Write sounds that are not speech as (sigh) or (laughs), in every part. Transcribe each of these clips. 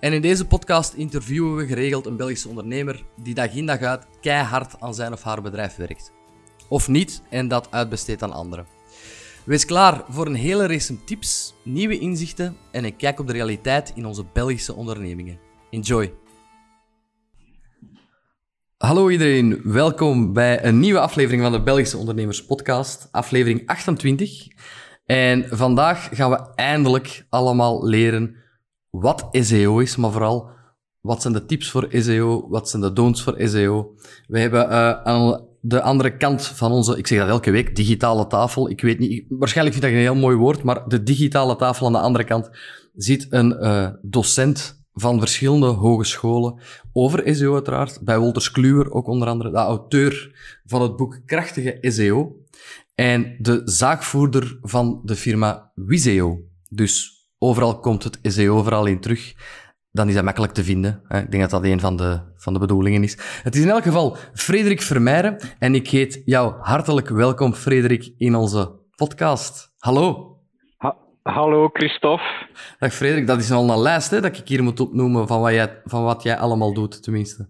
En in deze podcast interviewen we geregeld een Belgische ondernemer die dag in dag uit keihard aan zijn of haar bedrijf werkt. Of niet en dat uitbesteedt aan anderen. Wees klaar voor een hele race tips, nieuwe inzichten en een kijk op de realiteit in onze Belgische ondernemingen. Enjoy! Hallo iedereen, welkom bij een nieuwe aflevering van de Belgische Ondernemers Podcast, aflevering 28. En vandaag gaan we eindelijk allemaal leren wat SEO is, maar vooral wat zijn de tips voor SEO, wat zijn de don'ts voor SEO. We hebben uh, aan de andere kant van onze, ik zeg dat elke week, digitale tafel. Ik weet niet, waarschijnlijk vind ik dat een heel mooi woord, maar de digitale tafel aan de andere kant zit een uh, docent van verschillende hogescholen over SEO uiteraard. Bij Wolters Kluwer ook onder andere de auteur van het boek Krachtige SEO en de zaakvoerder van de firma Wiseo. Dus overal komt het SEO vooral in terug. Dan is dat makkelijk te vinden. Ik denk dat dat een van de, van de bedoelingen is. Het is in elk geval Frederik Vermeijren en ik heet jou hartelijk welkom, Frederik, in onze podcast. Hallo. Hallo Christophe. Dag Frederik, dat is al een lijst hè, dat ik hier moet opnoemen van wat jij, van wat jij allemaal doet, tenminste.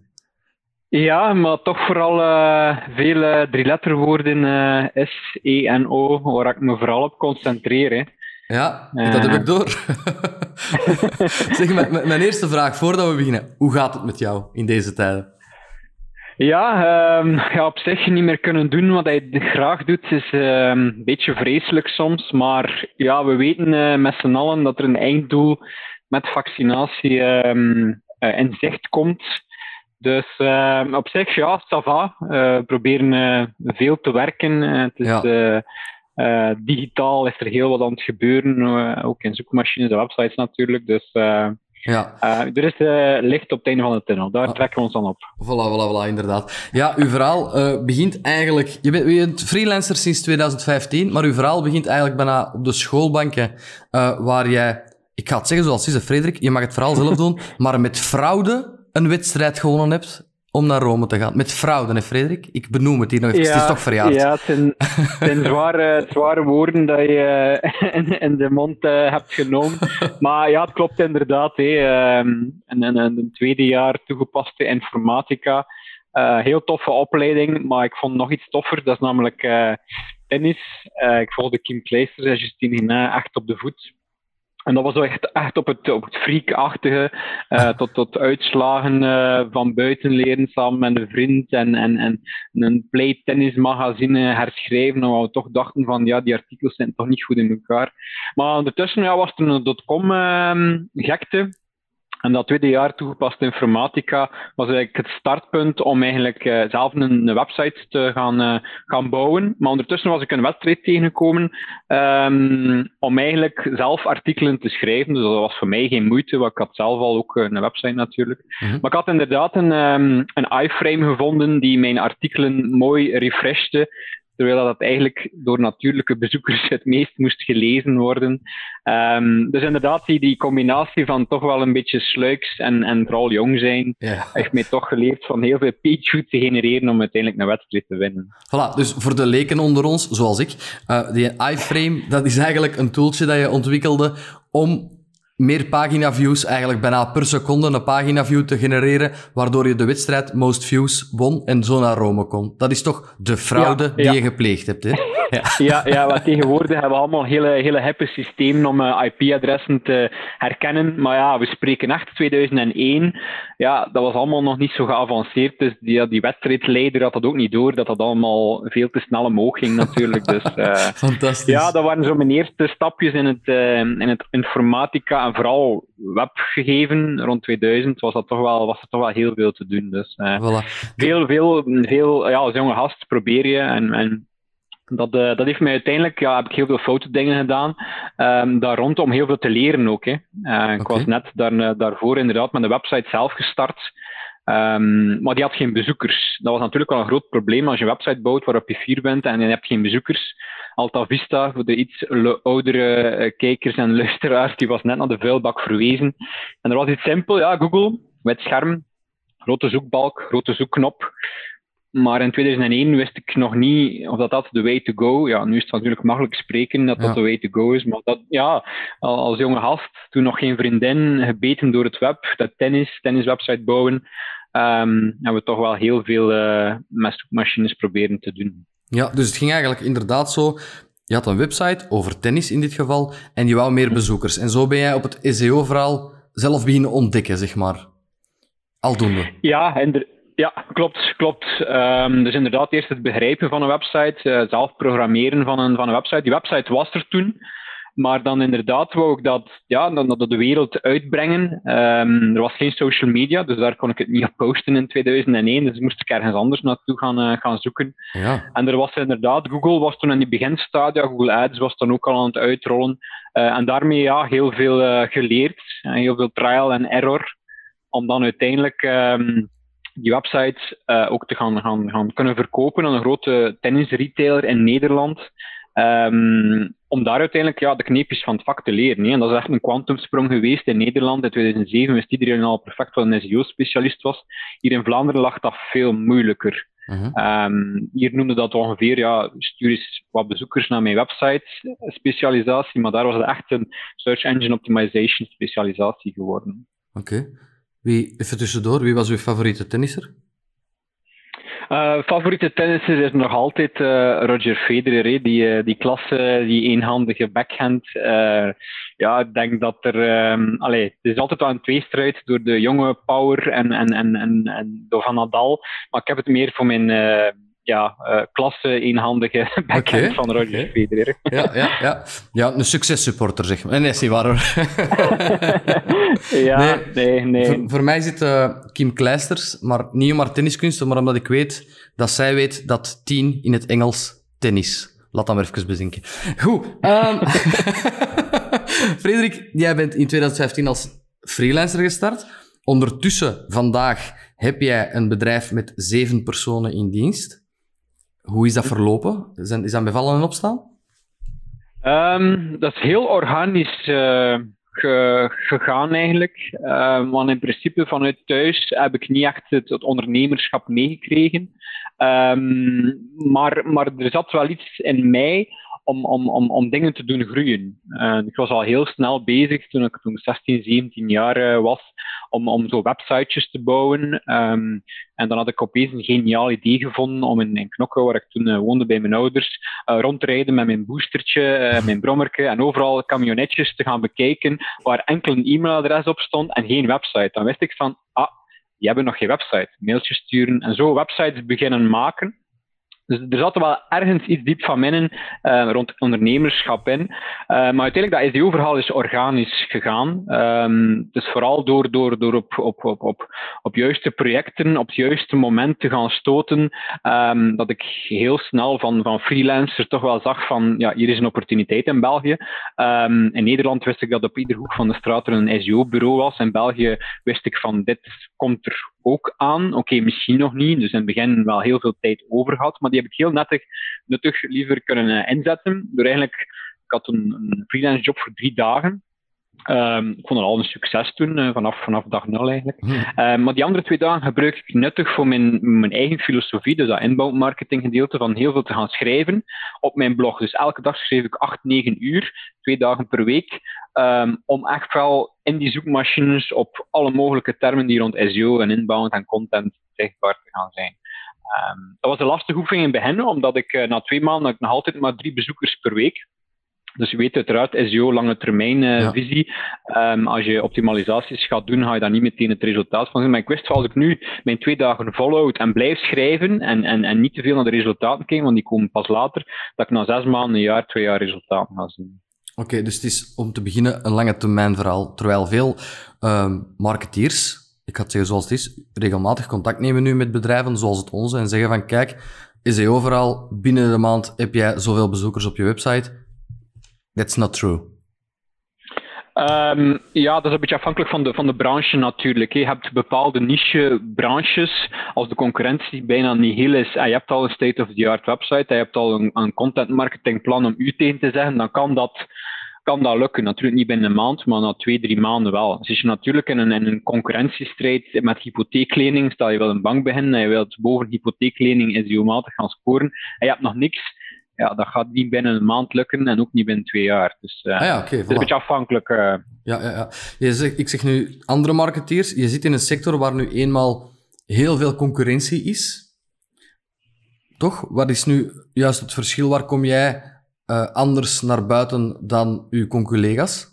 Ja, maar toch vooral uh, veel drie letterwoorden uh, S, E en O, waar ik me vooral op concentreer. Hè. Ja, dat heb ik door. (laughs) zeg, mijn, mijn eerste vraag, voordat we beginnen. Hoe gaat het met jou in deze tijden? Ja, um, ja, op zich niet meer kunnen doen wat hij graag doet, is um, een beetje vreselijk soms. Maar ja, we weten uh, met z'n allen dat er een einddoel met vaccinatie um, uh, in zicht komt. Dus op zich, ja, ça va. Uh, we proberen veel te werken. het is, ja. Digitaal is er heel wat aan het gebeuren, ook in zoekmachines en websites natuurlijk. Dus ja. Uh, er is licht op het einde van de tunnel. Daar ah. trekken we ons dan op. Voilà, voilà, voilà, inderdaad. Ja, uw verhaal begint eigenlijk... Je bent, je bent freelancer sinds 2015, maar uw verhaal begint eigenlijk bijna op de schoolbanken waar jij... Ik ga het zeggen zoals het is, Frederik, je mag het verhaal zelf doen, (laughs) maar met fraude een wedstrijd gewonnen hebt om naar Rome te gaan. Met fraude, hè, Frederik? Ik benoem het hier nog even. het is toch verjaard. Ja, het zijn, zijn (laughs) zware, zware woorden dat je eh, (laughs) in, in de mond uh, hebt genomen. (laughs) Maar ja, het klopt inderdaad. Hè. Een, een, een, tweede jaar toegepaste informatica. Uh, heel toffe opleiding, maar ik vond nog iets toffer. Dat is namelijk tennis. ik volgde Kim Kleisters en Justine Hina echt op de voet. En dat was echt, echt op het, op het freakachtige, uh, (laughs) tot, tot uitslagen uh, van buiten leren samen met een vriend en, en, en een play tennismagazine herschrijven, omdat we toch dachten van ja, die artikels zijn toch niet goed in elkaar. Maar ondertussen ja, was er een dotcom uh, gekte, en dat tweede jaar toegepaste informatica was eigenlijk het startpunt om eigenlijk uh, zelf een, een, website te gaan, uh, gaan bouwen. Maar ondertussen was ik een wedstrijd tegengekomen um, om eigenlijk zelf artikelen te schrijven. Dus dat was voor mij geen moeite, want ik had zelf al ook eh, een website natuurlijk. Mhm. Maar ik had inderdaad een, um, een iframe gevonden die mijn artikelen mooi refreshte terwijl dat eigenlijk door natuurlijke bezoekers het meest moest gelezen worden. Um, dus inderdaad, die, die combinatie van toch wel een beetje sluiks en, en vooral jong zijn, heeft mij toch geleerd van heel veel page te genereren om uiteindelijk een wedstrijd te winnen. Voilà, dus voor de leken onder ons, zoals ik, uh, die iframe, dat is eigenlijk een tooltje dat je ontwikkelde om meer pagina-views, eigenlijk bijna per seconde een pagina-view te genereren, waardoor je de wedstrijd most views won en zo naar Rome kon. Dat is toch de fraude die je gepleegd hebt, hè? (laughs) Ja, ja, ja tegenwoordig hebben we allemaal hele, hele hippe systemen om uh, IP-adressen te herkennen. Maar ja, we spreken echt 2001. Ja, dat was allemaal nog niet zo geavanceerd. Dus die, die wedstrijdleider had dat ook niet door, dat dat allemaal veel te snel omhoog ging natuurlijk. Dus, uh, (laughs) Fantastisch. Ja, dat waren zo mijn eerste stapjes in het, uh, in het informatica en vooral webgegeven. Rond 2000 was, dat toch wel, was er toch wel heel veel te doen. Dus voilà. veel, veel, veel, ja, als jonge gast probeer je en, en dat, uh, dat heeft mij uiteindelijk, ja, heb ik heel veel foute dingen gedaan, um, daar rondom heel veel te leren ook. Hè. Uh, ik was net daar, daarvoor inderdaad met de website zelf gestart. Um, maar die had geen bezoekers. Dat was natuurlijk wel een groot probleem als je een website bouwt waarop je vier bent en je hebt geen bezoekers. Alta Vista, voor de iets oudere uh, kijkers en luisteraars, die was net naar de vuilbak verwezen. En er was iets simpel, ja, Google, wit scherm, grote zoekbalk, grote zoekknop. Maar in 2001 wist ik nog niet of dat, dat de way to go. Ja, nu is het natuurlijk makkelijk spreken dat dat de way to go is. Maar dat, ja, als jonge gast, toen nog geen vriendin, gebeten door het web, dat tennis, tenniswebsite bouwen, um, hebben we toch wel heel veel uh, met machines proberen te doen. Ja, dus het ging eigenlijk inderdaad zo. Je had een website over tennis in dit geval en je wou meer bezoekers. En zo ben jij op het SEO-verhaal zelf beginnen ontdekken, zeg maar. Aldoende. Ja, ja, klopt. klopt. Um, dus inderdaad, eerst het begrijpen van een website, uh, zelf programmeren van een, van een website. Die website was er toen, maar dan inderdaad wou ik dat, ja, dan, dat de wereld uitbrengen. Um, er was geen social media, dus daar kon ik het niet op posten in 2001. Dus moest ik ergens anders naartoe gaan, uh, gaan zoeken. Ja. En er was inderdaad, Google was toen in die beginstadia, Google Ads was dan ook al aan het uitrollen. Uh, en daarmee ja, heel veel geleerd, heel veel trial en error. Om dan uiteindelijk um, die website uh, ook te gaan, gaan, gaan kunnen verkopen aan een grote tennisretailer in Nederland. Um, om daar uiteindelijk ja, de kneepjes van het vak te leren. Hè. En dat is echt een kwantumsprong geweest in Nederland. In 2007 wist iedereen al perfect wat een SEO-specialist was. Hier in Vlaanderen lag dat veel moeilijker. Uh -huh. um, hier noemde dat ongeveer, ja, stuur eens wat bezoekers naar mijn website specialisatie, maar daar was het echt een search engine optimization specialisatie geworden. Oké. Wie, even tussendoor, wie was uw favoriete tennisser? Uh, favoriete tennisser is nog altijd uh, Roger Federer. Die, uh, die klasse, die eenhandige backhand. ja, ik denk dat er. Um, allee, het is altijd wel een tweestrijd door de jonge power en, en, en, en, en door Van Nadal. Maar ik heb het meer voor mijn ja, uh, klasse eenhandige (laughs) backhand okay. van Roger okay. Federer. Ja, ja, ja. (laughs) ja, een successupporter zeg maar. Nee, is niet waar hoor. (laughs) ja, nee, nee. Voor, voor, mij zit uh, Kim Kleisters, maar niet om haar tenniskunsten, maar omdat ik weet dat zij weet dat tien in het Engels tennis. Laat dat maar even bezinken. Goed. Um, Frederik, jij bent in 2015 als freelancer gestart. Ondertussen, vandaag, heb jij een bedrijf met zeven personen in dienst. Hoe is dat verlopen? Is dat bevallen en opstaan? Um, dat is heel organisch ge, gegaan eigenlijk. Uh, want in principe vanuit thuis heb ik niet echt het, ondernemerschap meegekregen. Um, maar, maar er zat wel iets in mij om, om, om, om dingen te doen groeien. Ik was al heel snel bezig toen ik toen 16, 17 jaar uh, was om, om zo websitejes te bouwen. Um, en dan had ik opeens een geniaal idee gevonden om in, in Knokke, waar ik toen uh, woonde bij mijn ouders, rond te rijden met mijn boostertje, mijn brommerke en overal camionetjes te gaan bekijken waar enkel een e-mailadres op stond en geen website. Dan wist ik van, ah, die hebben nog geen website. Mailtjes sturen en zo websites beginnen maken. Dus er zat wel ergens iets diep van binnen uh, rond ondernemerschap in. Uh, maar uiteindelijk, dat SEO-verhaal is organisch gegaan. Um, dus vooral door, door, door op, op, op, op, juiste projecten, op het juiste moment te gaan stoten, um, dat ik heel snel van, van freelancer toch wel zag van, ja, hier is een opportuniteit in België. Um, in Nederland wist ik dat op ieder hoek van de straat er een SEO-bureau was. In België wist ik van, dit komt er ook aan. Oké, misschien nog niet. Dus in het begin wel heel veel tijd over gehad. Maar die heb ik heel nettig, nuttig liever kunnen uh, inzetten. Door eigenlijk, ik had een, een freelance job voor drie dagen. Um, ik vond het al een succes toen, uh, vanaf, vanaf dag nul eigenlijk. Hmm. Uh, maar die andere twee dagen gebruik ik nuttig voor mijn, mijn eigen filosofie, dus dat inbound marketing gedeelte, van heel veel te gaan schrijven op mijn blog. Dus elke dag schreef ik 8, 9 uur, twee dagen per week, um, om echt wel in die zoekmachines op alle mogelijke termen die rond SEO en inbound en content zichtbaar te gaan zijn. Um, dat was een lastige oefening in het begin, omdat ik uh, na twee maanden nog altijd maar drie bezoekers per week. Dus je weet uiteraard, SEO lange termijn uh, ja. visie. Um, als je optimalisaties gaat doen, ga je daar niet meteen het resultaat van zien. Maar ik wist als ik nu mijn twee dagen volhoud en blijf schrijven en, en, en niet te veel naar de resultaten kijk, want die komen pas later, dat ik na zes maanden, een jaar, twee jaar resultaten ga zien. Oké, okay, dus het is om te beginnen een lange termijn verhaal. Terwijl veel uh, marketeers, ik ga het zeggen zoals het is, regelmatig contact nemen nu met bedrijven zoals het onze en zeggen van kijk, SEO-verhaal, binnen de maand heb jij zoveel bezoekers op je website. That's not true. Um, ja, dat is een beetje afhankelijk van de, van de branche natuurlijk. Je hebt bepaalde niche-branches als de concurrentie bijna niet heel is. En je hebt al een state-of-the-art website, en je hebt al een, een content marketingplan om u tegen te zeggen, dan kan dat, kan dat lukken. Natuurlijk niet binnen een maand, maar na twee, drie maanden wel. Dus als je natuurlijk in een, in een concurrentiestrijd met hypotheeklening, stel je wil een bank beginnen en je wilt boven hypotheeklening SEO-matig gaan scoren en je hebt nog niks ja, dat gaat niet binnen een maand lukken en ook niet binnen twee jaar. Dus uh, ah ja, okay, het is een beetje afhankelijk. Uh... Ja, ja, ja. Je zegt, ik zeg nu andere marketeers, je zit in een sector waar nu eenmaal heel veel concurrentie is. Toch? Wat is nu juist het verschil? Waar kom jij uh, anders naar buiten dan uw conculega's?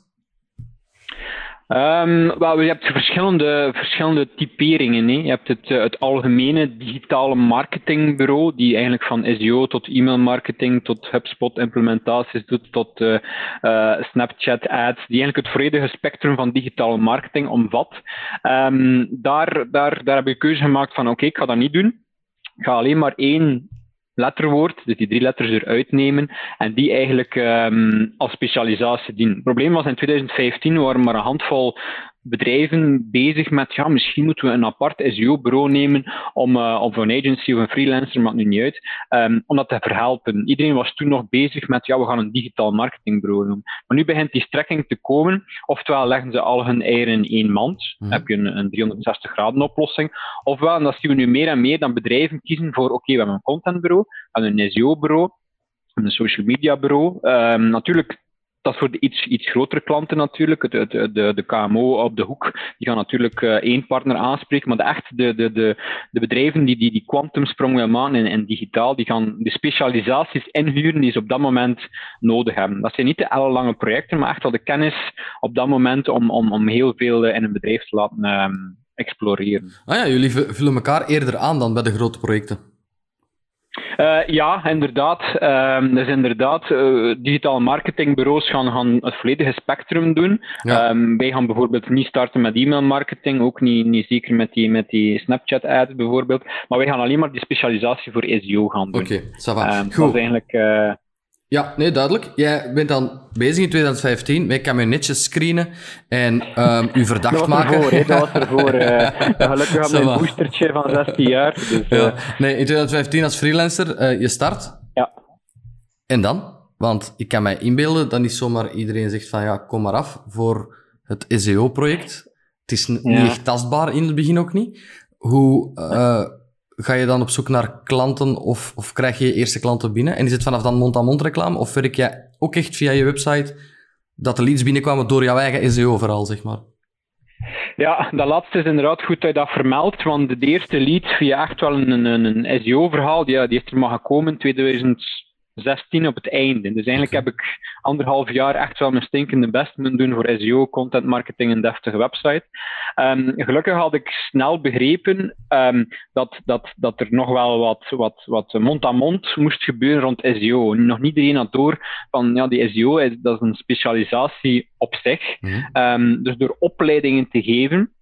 Um, wel, je hebt verschillende, verschillende typeringen. Hè. Je hebt het, eh, het algemene digitale marketingbureau, die eigenlijk van SEO tot e-mailmarketing, tot HubSpot implementaties doet, tot uh, uh, Snapchat ads, die eigenlijk het volledige spectrum van digitale marketing omvat. Um, daar, daar, daar heb ik keuze gemaakt van oké, ik ga dat niet doen. Ik ga alleen maar één letterwoord, dus die drie letters eruit nemen en die eigenlijk um, als specialisatie dienen. Het probleem was in 2015 waren maar een handvol bedrijven bezig met, ja, misschien moeten we een apart SEO-bureau nemen om, uh, of een agency of een freelancer, maakt nu niet uit, um, om dat te verhelpen. Iedereen was toen nog bezig met, ja, we gaan een digitaal marketingbureau doen. Maar nu begint die strekking te komen, oftewel leggen ze al hun eieren in één mand, mm. heb je een, een 360 graden oplossing, ofwel, en dat zien we nu meer en meer, dan bedrijven kiezen voor, oké, we hebben een contentbureau, we hebben een SEO-bureau, een social media bureau. Um, natuurlijk, dat is voor de iets, iets grotere klanten natuurlijk. De, de, de, de KMO op de hoek, die gaan natuurlijk uh, één partner aanspreken. Maar de, echt de, de, de, de bedrijven die die, die quantumsprong willen maken in digitaal, die gaan de specialisaties inhuren die ze op dat moment nodig hebben. Dat zijn niet de ellenlange projecten, maar echt wel de kennis op dat moment om, om, om heel veel in een bedrijf te laten um, exploreren. Ah ja, jullie vullen elkaar eerder aan dan bij de grote projecten. Uh, ja, inderdaad. Uh, dus inderdaad, uh, digitale marketingbureaus gaan, gaan het volledige spectrum doen. Ja. Um, wij gaan bijvoorbeeld niet starten met e-mail marketing, ook niet, niet zeker met die, met die Snapchat ads bijvoorbeeld. Maar wij gaan alleen maar die specialisatie voor SEO gaan doen. Oké, okay, ça va. Um, dat is eigenlijk eh, ja, nee, duidelijk. Jij bent dan bezig in 2015. Wij kan je netjes screenen en um, u verdacht dat maken. Ervoor, hè? Dat was ervoor. (laughs) Uh, gelukkig had een boostertje van 16 jaar. Dus, uh... ja. Nee, in 2015 als freelancer, uh, je start. Ja. En dan? Want ik kan mij inbeelden dat niet zomaar iedereen zegt van ja, kom maar af voor het SEO-project. Het is niet echt tastbaar in het begin ook niet. Hoe ga je dan op zoek naar klanten of, of krijg je je eerste klanten binnen? En is het vanaf dan mond-aan-mond reclame of werk jij ook echt via je website dat de leads binnenkwamen door jouw eigen SEO-verhaal, zeg maar? Ja, dat laatste is inderdaad goed dat je dat vermeldt, want de eerste lead via echt wel een, een, een SEO-verhaal, die, die is er maar gekomen in 2000 16 op het einde. Dus eigenlijk heb ik anderhalf jaar echt wel mijn stinkende best moeten doen voor SEO, content marketing en deftige website. Um, gelukkig had ik snel begrepen um, dat, dat, dat er nog wel wat, wat, wat mond-aan-mond moest gebeuren rond SEO. Nog niet iedereen had door van ja, die SEO is, dat is een specialisatie op zich. Mm um, dus door opleidingen te geven,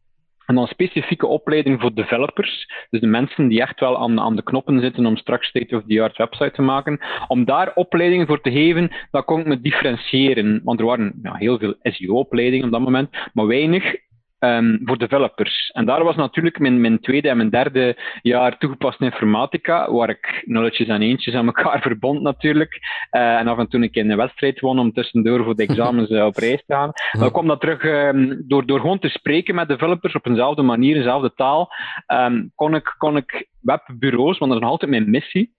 en dan specifieke opleiding voor developers, dus de mensen die echt wel aan, aan de knoppen zitten om straks state-of-the-art website te maken. Om daar opleidingen voor te geven, dat kon ik me differentiëren. Want er waren ja, heel veel SEO-opleidingen op dat moment, maar weinig um, voor developers. En daar was natuurlijk mijn, mijn tweede en mijn derde jaar toegepaste informatica, waar ik nulletjes en eentjes aan elkaar (laughs) verbond natuurlijk. Uh, en af en toe een keer een wedstrijd won om tussendoor voor de (laughs) examens uh, op reis te gaan. Ja. Dan kwam dat terug um, door, door gewoon te spreken met developers op eenzelfde manier, dezelfde taal. Um, kon, ik, kon ik webbureaus, want dat is nog altijd mijn missie,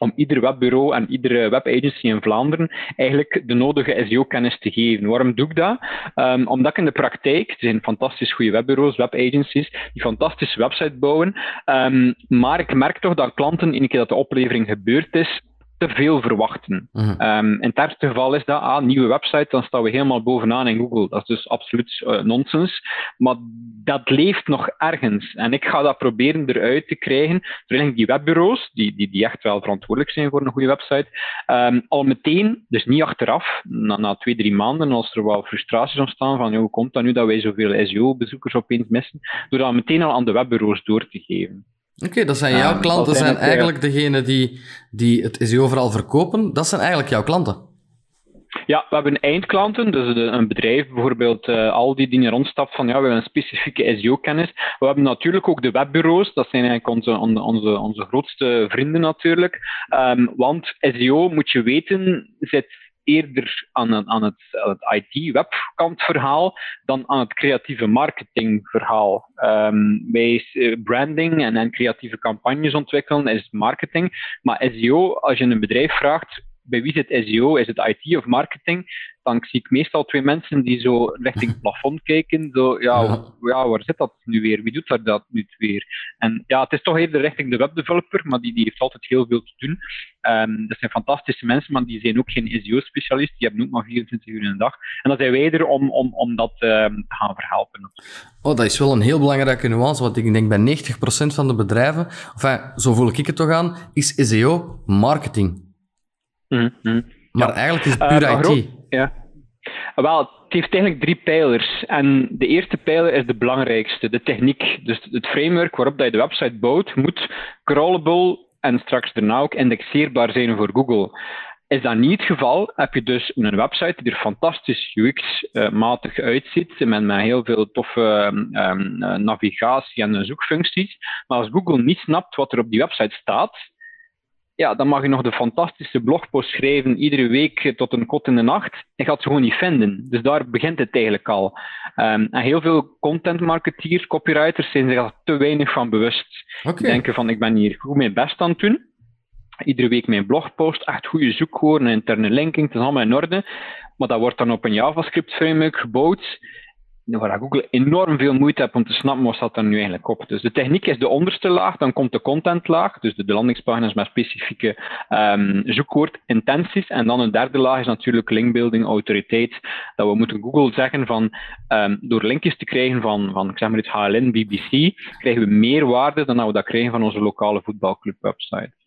om ieder webbureau en iedere webagency in Vlaanderen eigenlijk de nodige SEO-kennis te geven. Waarom doe ik dat? Um, omdat ik in de praktijk, er zijn fantastisch goede webbureaus, webagencies, die fantastische websites bouwen, um, maar ik merk toch dat klanten, in keer dat de oplevering gebeurd is, te veel verwachten. Uh -huh. um, in het ergste geval is dat, ah, nieuwe website, dan staan we helemaal bovenaan in Google. Dat is dus absoluut uh, nonsens. Maar dat leeft nog ergens. En ik ga dat proberen eruit te krijgen. Terwijl die webbureaus, die, die, die echt wel verantwoordelijk zijn voor een goede website, um, al meteen, dus niet achteraf, na, na twee, drie maanden, als er wel frustraties ontstaan van hoe komt dat nu dat wij zoveel SEO-bezoekers opeens missen, door dat meteen al aan de webbureaus door te geven. Oké, dat zijn jouw klanten, zijn eigenlijk degenen die, die het SEO vooral verkopen. Dat zijn eigenlijk jouw klanten. Ja, we hebben eindklanten, dus een bedrijf bijvoorbeeld, uh, Aldi, die er rondstapt van ja, we hebben een specifieke SEO-kennis. We hebben natuurlijk ook de webbureaus, dat zijn eigenlijk onze, onze, onze grootste vrienden natuurlijk. Um, want SEO, moet je weten, zit eerder aan, aan het, het IT-webkantverhaal dan aan het creatieve marketingverhaal. Um, bij eh, branding en, en creatieve campagnes ontwikkelen is marketing. Maar SEO, als je een bedrijf vraagt bij wie zit SEO? Is het IT of marketing? Dan zie ik meestal twee mensen die zo richting het plafond (laughs) kijken. Zo, ja, ja. waar zit dat nu weer? Wie doet daar dat nu weer? En ja, het is toch eerder richting de webdeveloper, maar die, die heeft altijd heel veel te doen. Um, dat zijn fantastische mensen, maar die zijn ook geen SEO-specialist. Die hebben ook maar 24 uur in de dag. En dan zijn wij er om, om, om dat um, te gaan verhelpen. Oh, dat is wel een heel belangrijke nuance, want ik denk bij 90% van de bedrijven, enfin, zo voel ik het toch aan, is SEO marketing. Mm Maar eigenlijk is het puur uh, IT. Ja. Wel, het heeft eigenlijk drie pijlers. En de eerste pijler is de belangrijkste, de techniek. Dus het framework waarop dat je de website bouwt, moet crawlable en straks daarna ook indexeerbaar zijn voor Google. Is dat niet het geval, heb je dus een website die er fantastisch UX-matig uitziet, met, met heel veel toffe um, navigatie en zoekfuncties. Maar als Google niet snapt wat er op die website staat, ja, dan mag je nog de fantastische blogpost schrijven, iedere week tot een kot in de nacht. Je gaat ze gewoon niet vinden. Dus daar begint het eigenlijk al. Um, en heel veel content marketeers, copywriters, zijn zich er te weinig van bewust. Okay. Denken van, ik ben hier goed mijn best aan het doen. Iedere week mijn blogpost, echt goede zoekwoorden, interne linking, het is allemaal in orde. Maar dat wordt dan op een JavaScript framework gebouwd waar Google enorm veel moeite heeft om te snappen wat staat er nu eigenlijk op. Dus de techniek is de onderste laag, dan komt de contentlaag, dus de, landingspagina's met specifieke um, zoekwoordintenties. En dan een derde laag is natuurlijk linkbuilding, autoriteit. Dat we moeten Google zeggen van, um, door linkjes te krijgen van, van ik zeg maar iets HLN, BBC, krijgen we meer waarde dan dat we dat krijgen van onze lokale voetbalclub website.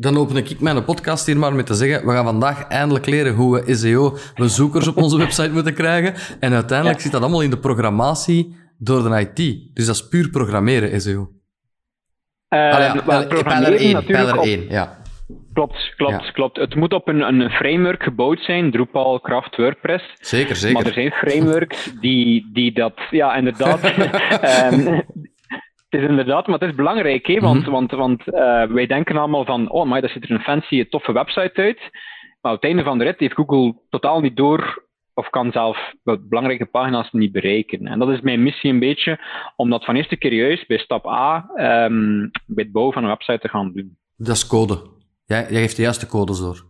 Dan open ik mijn podcast hier maar met te zeggen, we gaan vandaag eindelijk leren hoe we SEO-bezoekers op onze website moeten krijgen. En uiteindelijk zit dat allemaal in de programmatie door de IT. Dus dat is puur programmeren, SEO. Uh, Allee, ja, pijler 1, pijler 1, ja. Klopt, klopt, klopt. Het moet op een, een framework gebouwd zijn, Drupal, Kraft, WordPress. Zeker, zeker. Maar er zijn frameworks die, die dat, ja, inderdaad, um, (laughs) Het is inderdaad, maar het is belangrijk, hè? want, mhm. want, want uh, wij denken allemaal van, oh maar, dat ziet er een fancy, toffe website uit. Maar op het einde van de rit heeft Google totaal niet door of kan zelf belangrijke pagina's niet bereiken. En dat is mijn missie een beetje, om dat van eerste keer juist bij stap A, um, bij het bouwen van een website te gaan doen. Dat is code. Jij, jij geeft de juiste codes door.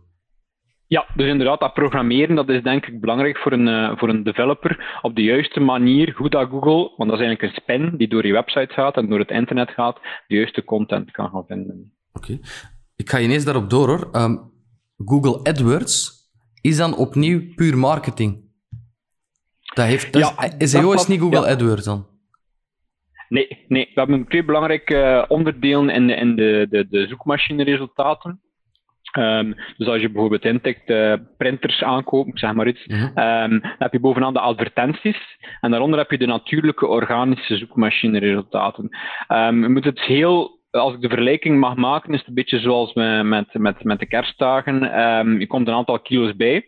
Ja, dus inderdaad, dat programmeren dat is denk ik belangrijk voor een, uh, voor een developer. Op de juiste manier, goed dat Google, want dat is eigenlijk een spin die door je website gaat en door het internet gaat, de juiste content kan gaan vinden. Oké. Ik ga ineens daarop door hoor. Um, Google AdWords is dan opnieuw puur marketing. Dat heeft, dat ja, is, SEO is niet Google AdWords dan? Nee, nee, we hebben twee belangrijke uh, onderdelen in de, in de, de, de zoekmachine resultaten. Um, dus als je bijvoorbeeld intikt uh, printers aankoopt, zeg maar iets, um, dan heb je bovenaan de advertenties en daaronder heb je de natuurlijke organische zoekmachine resultaten. Um, je moet het heel als ik de vergelijking mag maken, is het een beetje zoals met, met, met de kerstdagen. je komt een aantal kilo's bij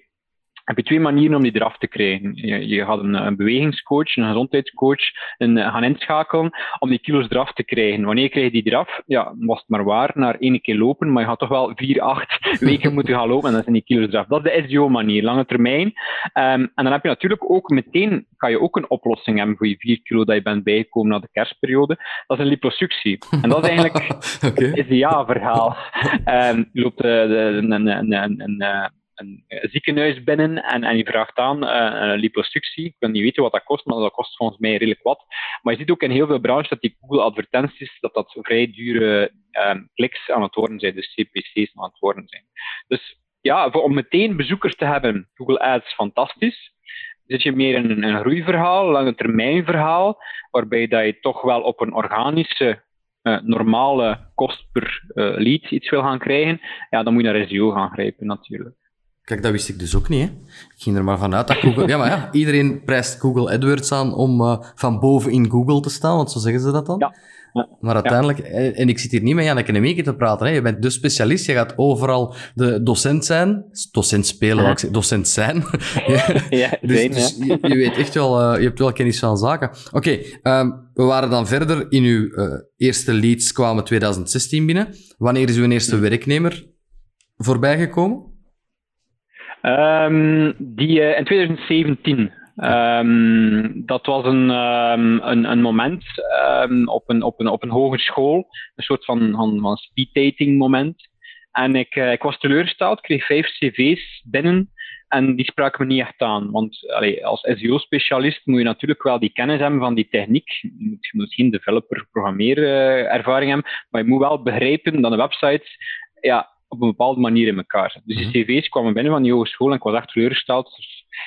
heb je twee manieren om die eraf te krijgen. Je, je gaat een, een, bewegingscoach, een gezondheidscoach een, eh, gaan inschakelen om die kilo's eraf te krijgen. Wanneer krijg je die eraf? Ja, was het maar waar, naar één keer lopen, maar je gaat toch wel vier, acht (laughs) weken moeten gaan lopen en dan zijn die kilo's eraf. Dat is de SEO-manier, lange termijn. Um, en dan heb je natuurlijk ook meteen, kan je ook een oplossing hebben voor je vier kilo dat je bent bijgekomen na de kerstperiode. Dat is een liposuctie. En dat is eigenlijk (laughs) okay. het SEA-verhaal. Um, je loopt uh, een, een, een, een een ziekenhuis binnen en, en je vraagt aan uh, een liposuctie. Ik wil niet weten wat dat kost, maar dat kost volgens mij redelijk wat. Maar je ziet ook in heel veel branches dat die Google advertenties, dat dat vrij dure um, kliks aan het worden zijn, dus CPC's aan het worden zijn. Dus ja, om meteen bezoekers te hebben, Google Ads, fantastisch. Zit je meer in een, een groeiverhaal, lange termijn verhaal, waarbij dat je toch wel op een organische uh, normale kost per uh, lead iets wil gaan krijgen, ja, dan moet je naar SEO gaan grijpen natuurlijk. Kijk, dat wist ik dus ook niet. Hè. Ik ging er maar vanuit dat Google... Ja, maar ja, iedereen prijst Google AdWords aan om uh, van boven in Google te staan, want zo zeggen ze dat dan. Ja. Maar uiteindelijk, en ik zit hier niet met Janneke Nemieke te praten, hè. je bent de specialist, je gaat overal de docent zijn, docent spelen, ja. ik docent zijn. (laughs) ja, dus, dus je, je, weet echt wel, uh, je hebt wel kennis van zaken. Oké, okay, um, we waren dan verder in uw uh, eerste leads kwamen 2016 binnen. Wanneer is uw eerste werknemer voorbijgekomen? Um, die uh, in 2017. Um, dat was een, um, een, een moment um, op, een, op, een, op een hogeschool, een soort van, van, van speeddating moment. En ik, uh, ik was teleurgesteld, kreeg vijf cv's binnen en die spraken me niet echt aan. Want allee, als SEO-specialist moet je natuurlijk wel die kennis hebben van die techniek. Je moet, je moet geen developer, programmeerervaring hebben, maar je moet wel begrijpen dat een website ja, op een bepaalde manier in elkaar zit. Dus die mhm. cv's kwamen binnen van die hogeschool en ik was echt teleurgesteld.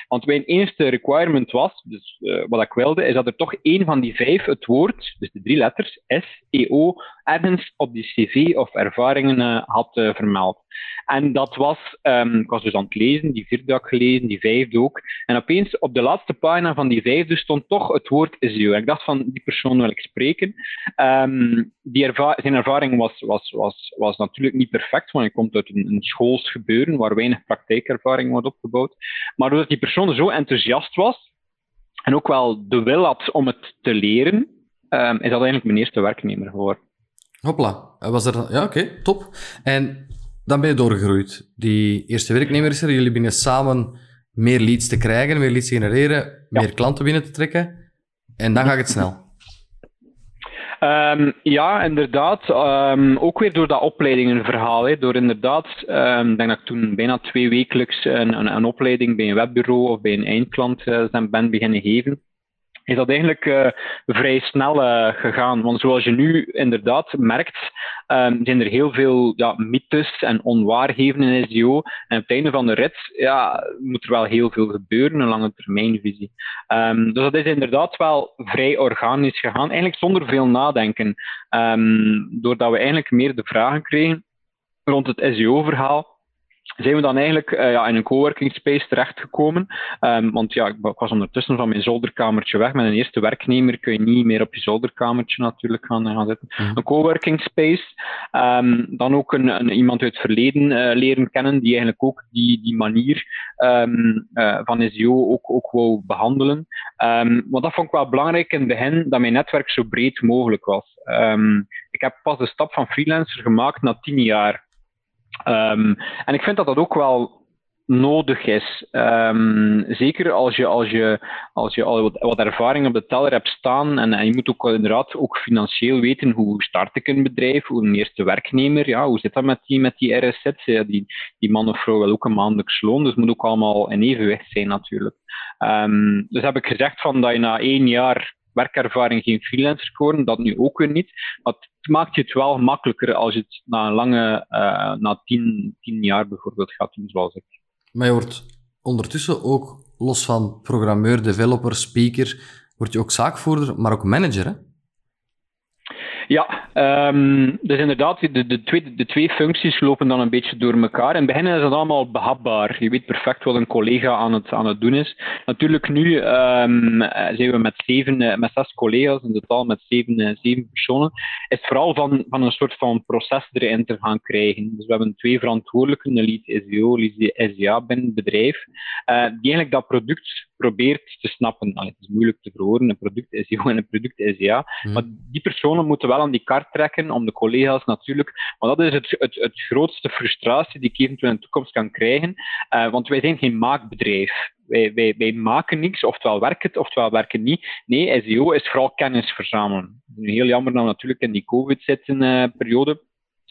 Want mijn enige requirement was, dus uh, wat ik wilde, is dat er toch één van die vijf het woord, dus de drie letters, S, E, O, ergens op die cv of ervaringen uh, had uh, vermeld. En dat was, um, ik was dus aan het lezen, die vierde had gelezen, die vijfde ook. En opeens op de laatste pagina van die vijfde stond toch het woord SEO. Ik dacht van, die persoon wil ik spreken. Um, die zijn ervaring was, was, was, was natuurlijk niet perfect, want hij komt uit een, een gebeuren waar weinig praktijkervaring wordt opgebouwd. Maar doordat die persoon zo enthousiast was, en ook wel de wil had om het te leren, um, is dat eigenlijk mijn eerste werknemer geworden. Hopla, was er... Ja, oké, okay, top. En dan ben je doorgegroeid. Die eerste werknemer is er, jullie binnen samen meer leads te krijgen, meer leads te genereren, meer klanten binnen te trekken. En dan gaat het snel. Um, ja, inderdaad. Um, ook weer door dat opleidingenverhaal. Hè. Door inderdaad, um, ik denk dat ik toen bijna twee wekelijks een, een, een opleiding bij een webbureau of bij een eindklant uh, ben beginnen geven is dat eigenlijk uh, vrij snel uh, gegaan. Want zoals je nu inderdaad merkt, um, zijn er heel veel ja, mythes en onwaarheden in SEO. En op het einde van de rit ja, moet er wel heel veel gebeuren, een lange termijnvisie. Um, dus dat is inderdaad wel vrij organisch gegaan, eigenlijk zonder veel nadenken. Um, doordat we eigenlijk meer de vragen kregen rond het SEO-verhaal zijn we dan eigenlijk uh, ja, in een coworking space terechtgekomen. Um, want ja, ik, was ondertussen van mijn zolderkamertje weg. Met een eerste werknemer kun je niet meer op je zolderkamertje natuurlijk gaan, gaan zitten. Mhm. Een coworking space. Um, dan ook een, een, iemand uit het verleden uh, leren kennen, die eigenlijk ook die, die manier um, uh, van SEO ook, ook wou behandelen. want dat vond ik wel belangrijk in het begin, dat mijn netwerk zo breed mogelijk was. ik heb pas de stap van freelancer gemaakt na tien jaar. Um, en ik vind dat dat ook wel nodig is. Um, zeker als je, als je, als je al wat, wat ervaring op de teller hebt staan en, je moet ook inderdaad ook financieel weten hoe start ik een bedrijf, hoe een eerste werknemer, ja, hoe zit dat met die, met die RSZ? Die, die man of vrouw wil ook een maandelijks loon, dus moet ook allemaal in evenwicht zijn natuurlijk. Um, dus heb ik gezegd van dat je na één jaar werkervaring geen freelancer worden, dat nu ook weer niet. Maar het maakt je het wel makkelijker als je het na een lange, uh, na tien, tien jaar bijvoorbeeld gaat doen, zoals ik. Maar je wordt ondertussen ook, los van programmeur, developer, speaker, word je ook zaakvoerder, maar ook manager, hè? Ja, um, dus inderdaad, de, de, twee, de twee functies lopen dan een beetje door elkaar. In het begin is het allemaal behapbaar. Je weet perfect wat een collega aan het, aan het doen is. Natuurlijk, nu um, zijn we met, zeven, eh, met zes collega's, in totaal met zeven, eh, zeven personen. Is het vooral van, van een soort van proces erin te gaan krijgen. Dus we hebben twee verantwoordelijken, een lead SEO, lead SEA binnen het bedrijf, uh, die eigenlijk dat product probeert te snappen. Allee, het is moeilijk te verwoorden, een product SEO en een product SEA. Mm. Maar die personen moeten wel aan die kaart trekken om de collega's natuurlijk. Maar dat is het, het, het grootste frustratie die ik eventueel in de toekomst kan krijgen. Uh, want wij zijn geen maakbedrijf. Wij, wij, wij maken niks, oftewel werkt het, oftewel werken niet. Nee, SEO is vooral kennis verzamelen. Heel jammer dan natuurlijk in die COVID-periode. Uh,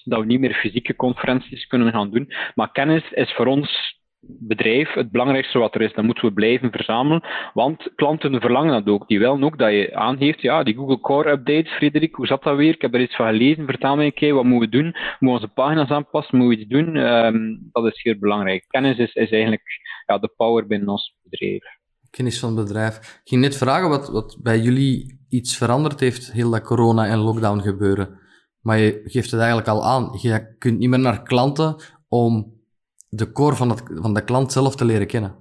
dat we niet meer fysieke conferenties kunnen gaan doen. Maar kennis is voor ons bedrijf het belangrijkste wat er is. Dan moeten we blijven verzamelen, want klanten verlangen dat ook. Die willen ook dat je aangeeft, ja, die Google Core updates, Frederik, hoe zat dat weer? Ik heb er iets van gelezen, vertel me een keer, wat moeten we doen? Moeten we onze pagina's aanpassen? Moeten we iets doen? Um, dat is heel belangrijk. Kennis is, eigenlijk ja, de power binnen ons bedrijf. Kennis van bedrijf. Ik ging net vragen wat, wat bij jullie iets veranderd heeft, heel dat corona en lockdown gebeuren. Maar je geeft het eigenlijk al aan. Je kunt niet meer naar klanten om de core van, het, van de klant zelf te leren kennen.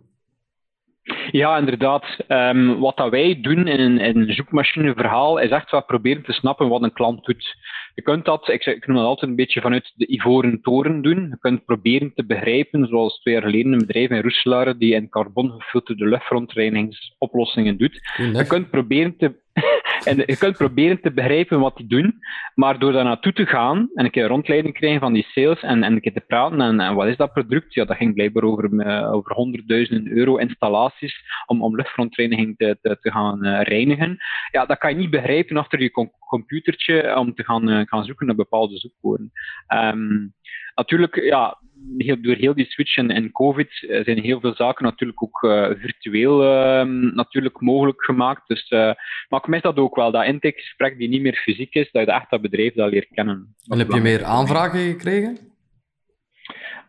Ja, inderdaad. Um, wat dat wij doen in, in een zoekmachineverhaal is echt wel proberen te snappen wat een klant doet. Je kunt dat, ik, ik noem dat altijd een beetje vanuit de ivoren toren doen. Je kunt proberen te begrijpen, zoals twee jaar geleden een bedrijf in Roeselare die in carbon gefilterde luchtverontreinigingoplossingen doet. Je kunt proberen te (laughs) en je kunt proberen te begrijpen wat die doen, maar door daar naartoe te gaan en een keer rondleiding krijgen van die sales en, en een keer te praten en, wat is dat product? Ja, dat ging blijkbaar over, uh, over honderdduizenden euro installaties om, om te, te, te gaan uh, reinigen. Ja, dat kan je niet begrijpen achter je computertje om te gaan, uh, gaan zoeken naar bepaalde zoekwoorden. Um, natuurlijk, ja, heel, door heel die switch en, en COVID eh, zijn heel veel zaken natuurlijk ook uh, virtueel uh, natuurlijk mogelijk gemaakt. Dus, uh, maar ik mis dat ook wel, dat intakegesprek die niet meer fysiek is, dat je echt dat bedrijf dat leert kennen. En heb je meer aanvragen gekregen?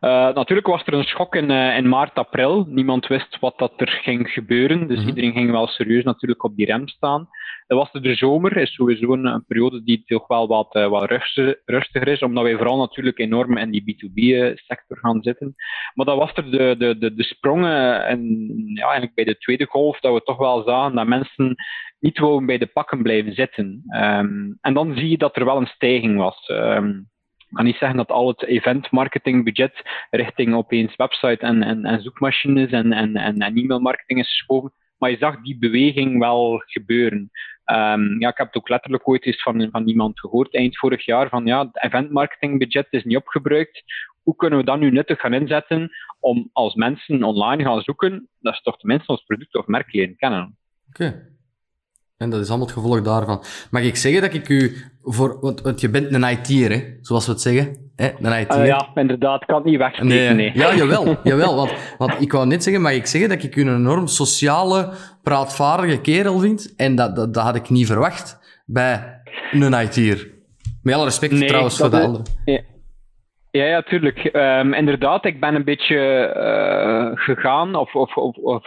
Uh, natuurlijk was er een schok in, uh, in, maart, april. Niemand wist wat dat er ging gebeuren. Dus mm -hmm. iedereen ging wel serieus natuurlijk op die rem staan. Dat was de zomer, is sowieso een, een periode die toch wel wat, uh, wat rustiger is, omdat wij vooral natuurlijk enorm in die B2B-sector gaan zitten. Maar dat was er de, de, de, de sprongen en ja, eigenlijk bij de tweede golf, dat we toch wel zagen dat mensen niet gewoon bij de pakken blijven zitten. Um, en dan zie je dat er wel een stijging was. Um, ik kan niet zeggen dat al het event marketing budget richting opeens website en, en, en zoekmachines en, en, en, e-mailmarketing is geschoven. Maar je zag die beweging wel gebeuren. Um, ja, ik heb het ook letterlijk ooit eens van, van iemand gehoord eind vorig jaar van ja, het event marketing budget is niet opgebruikt. Hoe kunnen we dat nu nuttig gaan inzetten om als mensen online gaan zoeken, dat is toch tenminste ons product of merk leren kennen. Oké. En dat is allemaal het gevolg daarvan. Mag ik zeggen dat ik u voor... Want, want je bent een IT'er, hè? Zoals we het zeggen. Hè? Een IT'er. Uh, ja, inderdaad. Kan het niet wegspreken, nee. nee. Ja, jawel. jawel want, want ik wou net zeggen, mag ik zeggen dat ik u een enorm sociale, praatvaardige kerel vind? En dat, dat, dat had ik niet verwacht bij een IT'er. Met alle respect nee, trouwens voor de is, anderen. Ja. Ja, ja, tuurlijk. Um, inderdaad, ik ben een beetje uh, gegaan of, of, of, of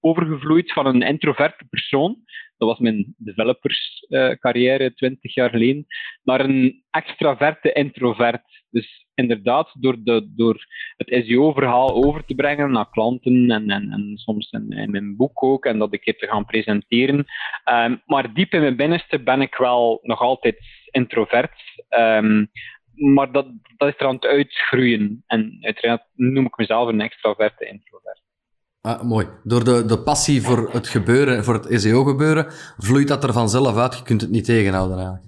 overgevloeid van een introverte persoon dat was mijn developerscarrière uh, 20 jaar geleden, naar een extraverte introvert. Dus inderdaad, door, de, door het SEO-verhaal over te brengen naar klanten en, en, en soms in, in, mijn boek ook, en dat een keer te gaan presenteren. Um, maar diep in mijn binnenste ben ik wel nog altijd introvert. Um, maar dat, dat is er aan het uitgroeien. En uiteraard noem ik mezelf een extraverte introvert. Ah, mooi. Door de, de passie voor het gebeuren, voor het SEO-gebeuren, vloeit dat er vanzelf uit. Je kunt het niet tegenhouden eigenlijk.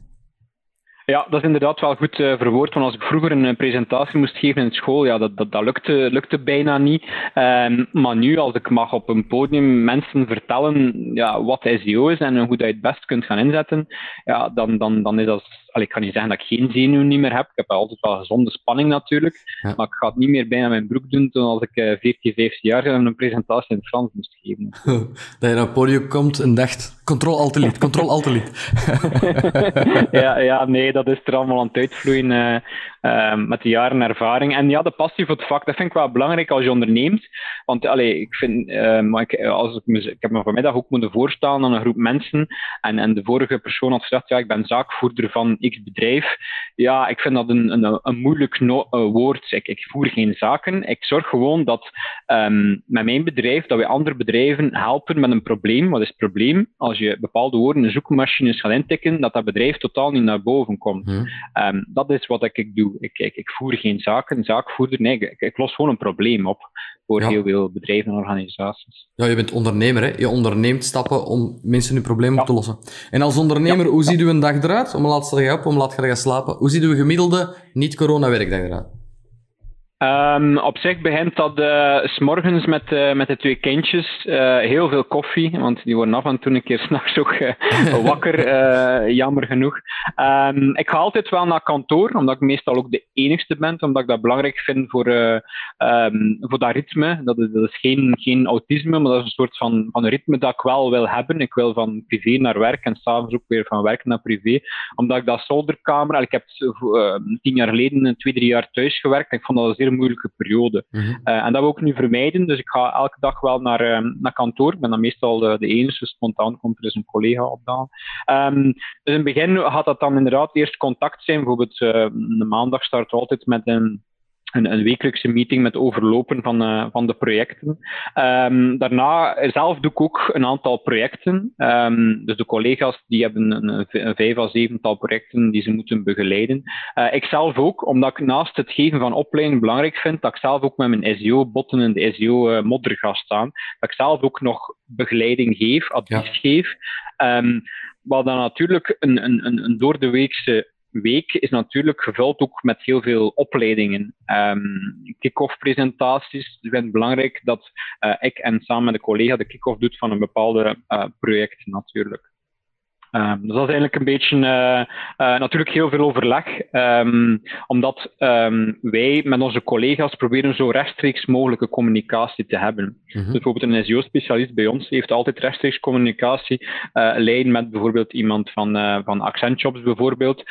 Ja, dat is inderdaad wel goed uh, verwoord. Want als ik vroeger een presentatie moest geven in school, ja, dat, dat, dat lukte, lukte bijna niet. Um, maar nu, als ik mag op een podium mensen vertellen ja, wat SEO is en hoe je het best kunt gaan inzetten, ja, dan, dan, dan is dat Allee, ik kan niet zeggen dat ik geen zenuwen niet meer heb. Ik heb altijd wel gezonde spanning natuurlijk. Maar ik ga het niet meer bijna mijn broek doen toen als ik 14, eh, 15 jaar een presentatie in het Frans moest geven. (laughs) dat je naar het podium komt en dacht, control alt control alt (laughs) ja, ja, nee, dat is er allemaal aan het uitvloeien uh, uh, met de jaren ervaring. En ja, de passie voor het vak, dat vind ik wel belangrijk als je onderneemt. Want allee, ik vind, maar ik, als ik, me, ik heb me vanmiddag ook moeten voorstellen aan een groep mensen. En, en de vorige persoon had gezegd, ja, ik ben zaakvoerder van bedrijf. Ja, ik vind dat een, een, een moeilijk no woord. Ik, ik, voer geen zaken. Ik zorg gewoon dat um, met mijn bedrijf, dat we andere bedrijven helpen met een probleem. Wat is het probleem? Als je bepaalde woorden in zoekmachines gaat intikken, dat dat bedrijf totaal niet naar boven komt. Hmm. Um, dat is wat ik, ik doe. Ik, ik, ik voer geen zaken, zaakvoerder. Nee, ik, ik los gewoon een probleem op voor heel veel bedrijven en organisaties. Ja, je bent ondernemer, hè? Je onderneemt stappen om mensen hun problemen op te lossen. En als ondernemer, hoe ziet u een dag eruit? Om laat sta je op, om laat ga je slapen? Hoe ziet uw gemiddelde niet-corona-werkdag eruit? Um, op zich begint dat uh, s morgens met, uh, met de twee kindjes. Uh, heel veel koffie, want die worden af en toe een keer (laughs) s'nachts ook wakker, (laughs) jammer genoeg. Um, ik ga altijd wel naar kantoor, omdat ik meestal ook de enigste ben, omdat ik dat belangrijk vind voor, um, voor dat ritme. Dat is, dat is geen, geen autisme, maar dat is een soort van, van ritme dat ik wel wil hebben. Ik wil van privé naar werk en s'avonds ook weer van werk naar privé. Omdat ik dat zolderkamer, ik heb tien jaar geleden, twee, drie jaar thuis gewerkt. Ik vond dat moeilijke periode. Mm -hmm. uh, en dat wil ik nu vermijden, dus ik ga elke dag wel naar, uh, naar kantoor. Ik ben dan meestal de, de enige, spontaan komt er dus een collega opdagen. Um, dus in het begin gaat dat dan inderdaad eerst contact zijn. Bijvoorbeeld, uh, de maandag start altijd met een een, een, wekelijkse meeting met overlopen van, uh, van de projecten. Um, daarna zelf doe ik ook een aantal projecten. Um, dus de collega's die hebben een, een, vijf à zevental projecten die ze moeten begeleiden. Uh, ik zelf ook, omdat ik naast het geven van opleiding belangrijk vind, dat ik zelf ook met mijn SEO-botten en de SEO-modder uh, ga staan. Dat ik zelf ook nog begeleiding geef, advies ja. geef. Um, wat dan natuurlijk een, een, een door de weekse week is natuurlijk gevuld ook met heel veel opleidingen. Um, kick-off presentaties. Het belangrijk dat uh, ik en samen met een collega de kick-off doet van een bepaalde uh, project natuurlijk. Um, dus dat is eigenlijk een beetje uh, uh, natuurlijk heel veel overleg, um, omdat um, wij met onze collega's proberen zo rechtstreeks mogelijke communicatie te hebben. Mm-hmm. Dus bijvoorbeeld een SEO-specialist bij ons heeft altijd rechtstreeks communicatie, uh, lijn met bijvoorbeeld iemand van, van Accentjobs bijvoorbeeld,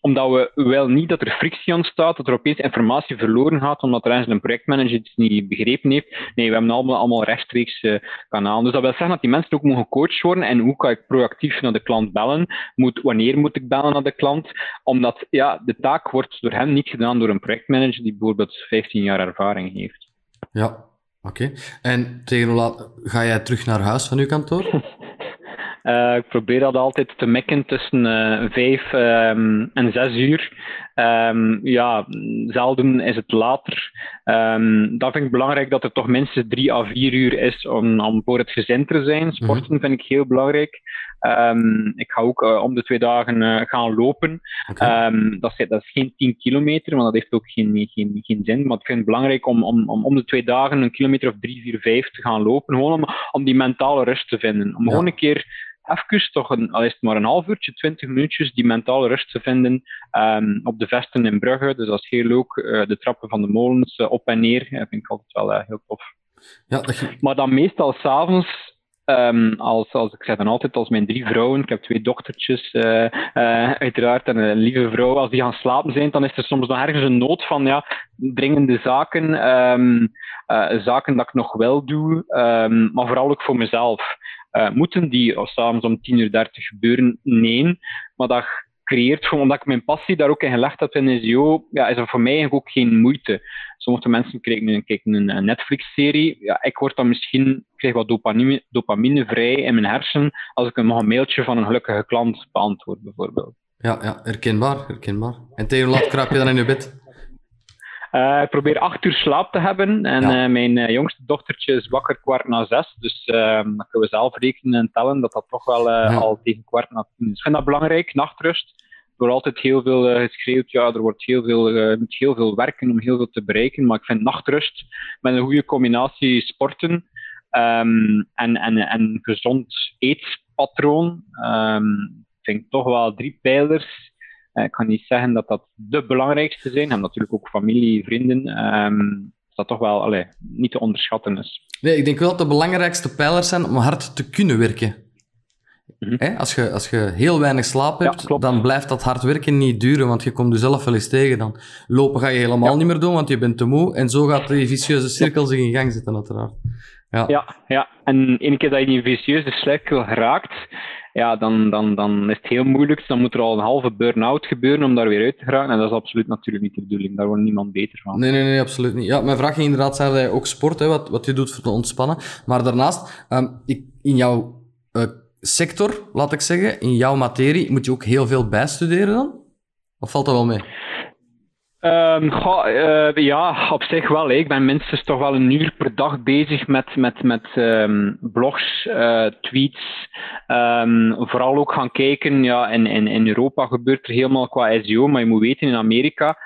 omdat we wel niet dat er frictie ontstaat, dat er opeens informatie verloren gaat, omdat er ergens een projectmanager iets niet begrepen heeft. Nee, we hebben allemaal, allemaal rechtstreeks kanalen. Dus dat wil zeggen dat die mensen ook mogen gecoacht worden en hoe kan ik proactief naar de klant bellen? Moet, wanneer moet ik bellen naar de klant? Omdat ja, de taak wordt door hem niet gedaan door een projectmanager die bijvoorbeeld 15 jaar ervaring heeft. Ja, oké. Okay. En tegen hoe laat ga jij terug naar huis van uw kantoor? Uh, (laughs) ik probeer dat altijd te mekken tussen uh, vijf um, en zes uur. Um, ja, zelden is het later. Um, dat vind ik belangrijk dat er toch minstens drie à vier uur is om, om voor het gezin te zijn. Sporten mm -hmm. vind ik heel belangrijk. Um, ik ga ook uh, om de twee dagen uh, gaan lopen. Okay. Um, dat, is, dat, is, geen 10 kilometer, want dat heeft ook geen, geen, geen zin. Maar ik vind het belangrijk om, om, om om de twee dagen een kilometer of drie, vier, vijf te gaan lopen. Gewoon om, om die mentale rust te vinden. Om ja. gewoon een keer even, toch een, al is het maar een half uurtje, twintig minuutjes, die mentale rust te vinden um, op de vesten in Brugge. Dus dat is heel leuk. Uh, de trappen van de molens op en neer, dat vind ik altijd wel heel tof. Ja, dat... Maar dan meestal s'avonds Um, als, als, ik zeg dan altijd, als mijn drie vrouwen, ik heb twee dochtertjes, uh, uh, uiteraard, en een lieve vrouw, als die gaan slapen zijn, dan is er soms nog ergens een nood van ja, dringende zaken, um, uh, zaken dat ik nog wel doe, um, maar vooral ook voor mezelf. moeten die s'avonds om 10 uur 30 gebeuren? Nee, maar dat creëert omdat ik mijn passie daar ook in gelegd heb in SEO, ja, is er voor mij ook geen moeite. Sommige mensen kijken, kijken een Netflix-serie. Ja, ik word dan misschien, krijg wat dopamine, dopamine vrij in mijn hersen als ik nog een mailtje van een gelukkige klant beantwoord, bijvoorbeeld. Ja, ja herkenbaar, herkenbaar. En tegen laat krap je dan in je bed? Uh, ik probeer acht uur slaap te hebben en ja. uh, mijn uh, jongste dochtertje is wakker kwart na zes. Dus dan kunnen we zelf rekenen en tellen dat dat toch wel ja. al tegen kwart na tien is. Ik vind dat belangrijk, nachtrust. Er wordt altijd heel veel geschreeuwd, ja, er wordt heel veel, moet heel veel werken om heel veel te bereiken. Maar ik vind nachtrust met een goede combinatie sporten um, en, en, en gezond eetpatroon, um, vind ik toch wel drie pijlers ik kan niet zeggen dat dat de belangrijkste zijn. Hebben natuurlijk ook familie, vrienden. Um, dat toch wel allee, niet te onderschatten is. Nee, ik denk wel dat de belangrijkste pijlers zijn om hard te kunnen werken. Mm -hmm. als, je, als je heel weinig slaap hebt, ja, dan blijft dat hard werken niet duren, want je komt jezelf wel eens tegen. Dan lopen ga je helemaal ja. niet meer doen, want je bent te moe. En zo gaat die vicieuze cirkel zich in gang zetten, uiteraard. Ja, ja, ja. en ene keer dat je in die vicieuze cirkel geraakt, ja, dan, dan, dan is het heel moeilijk. Dan moet er al een halve burn-out gebeuren om daar weer uit te geraken. En dat is absoluut natuurlijk niet de bedoeling. Daar wordt niemand beter van. Nee, nee, nee, absoluut niet. Ja, mijn vraag ging inderdaad zijn ook sport, hè, wat, wat je doet voor te ontspannen. Maar daarnaast, um, ik, in jouw uh, sector, laat ik zeggen, in jouw materie, moet je ook heel veel bijstuderen dan? Of valt dat wel mee? Goh, uh, ja, op zich wel. Ik ben minstens toch wel een uur per dag bezig met, met, met um, blogs, uh, tweets. Um, vooral ook gaan kijken, ja, in, in, in Europa gebeurt er helemaal qua SEO, maar je moet weten, in Amerika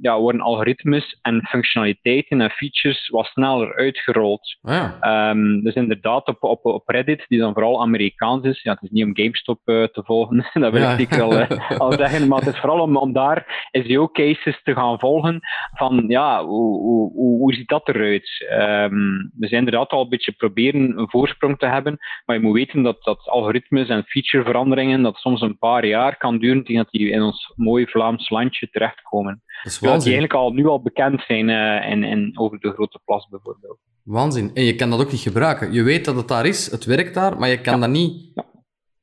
ja, worden algoritmes en functionaliteiten en features wat sneller uitgerold. Oh ja. dus inderdaad, op, op, op Reddit, die dan vooral Amerikaans is, ja, het is niet om GameStop uh, te volgen, (laughs) dat wil ja. ik zeker al, al zeggen, maar het is vooral om, om daar SEO cases te gaan volgen van ja, hoe, hoe, hoe, hoe ziet dat eruit? Um, we zijn inderdaad al een beetje proberen een voorsprong te hebben, maar je moet weten dat, dat algoritmes en featureveranderingen dat soms een paar jaar kan duren tegen dat die in ons mooie Vlaams landje terechtkomen. Dat is die eigenlijk al nu al bekend zijn uh, in, in, over de Grote Plas bijvoorbeeld. Waanzin. En je kan dat ook niet gebruiken. Je weet dat het daar is, het werkt daar, maar je kan ja. dat niet ja.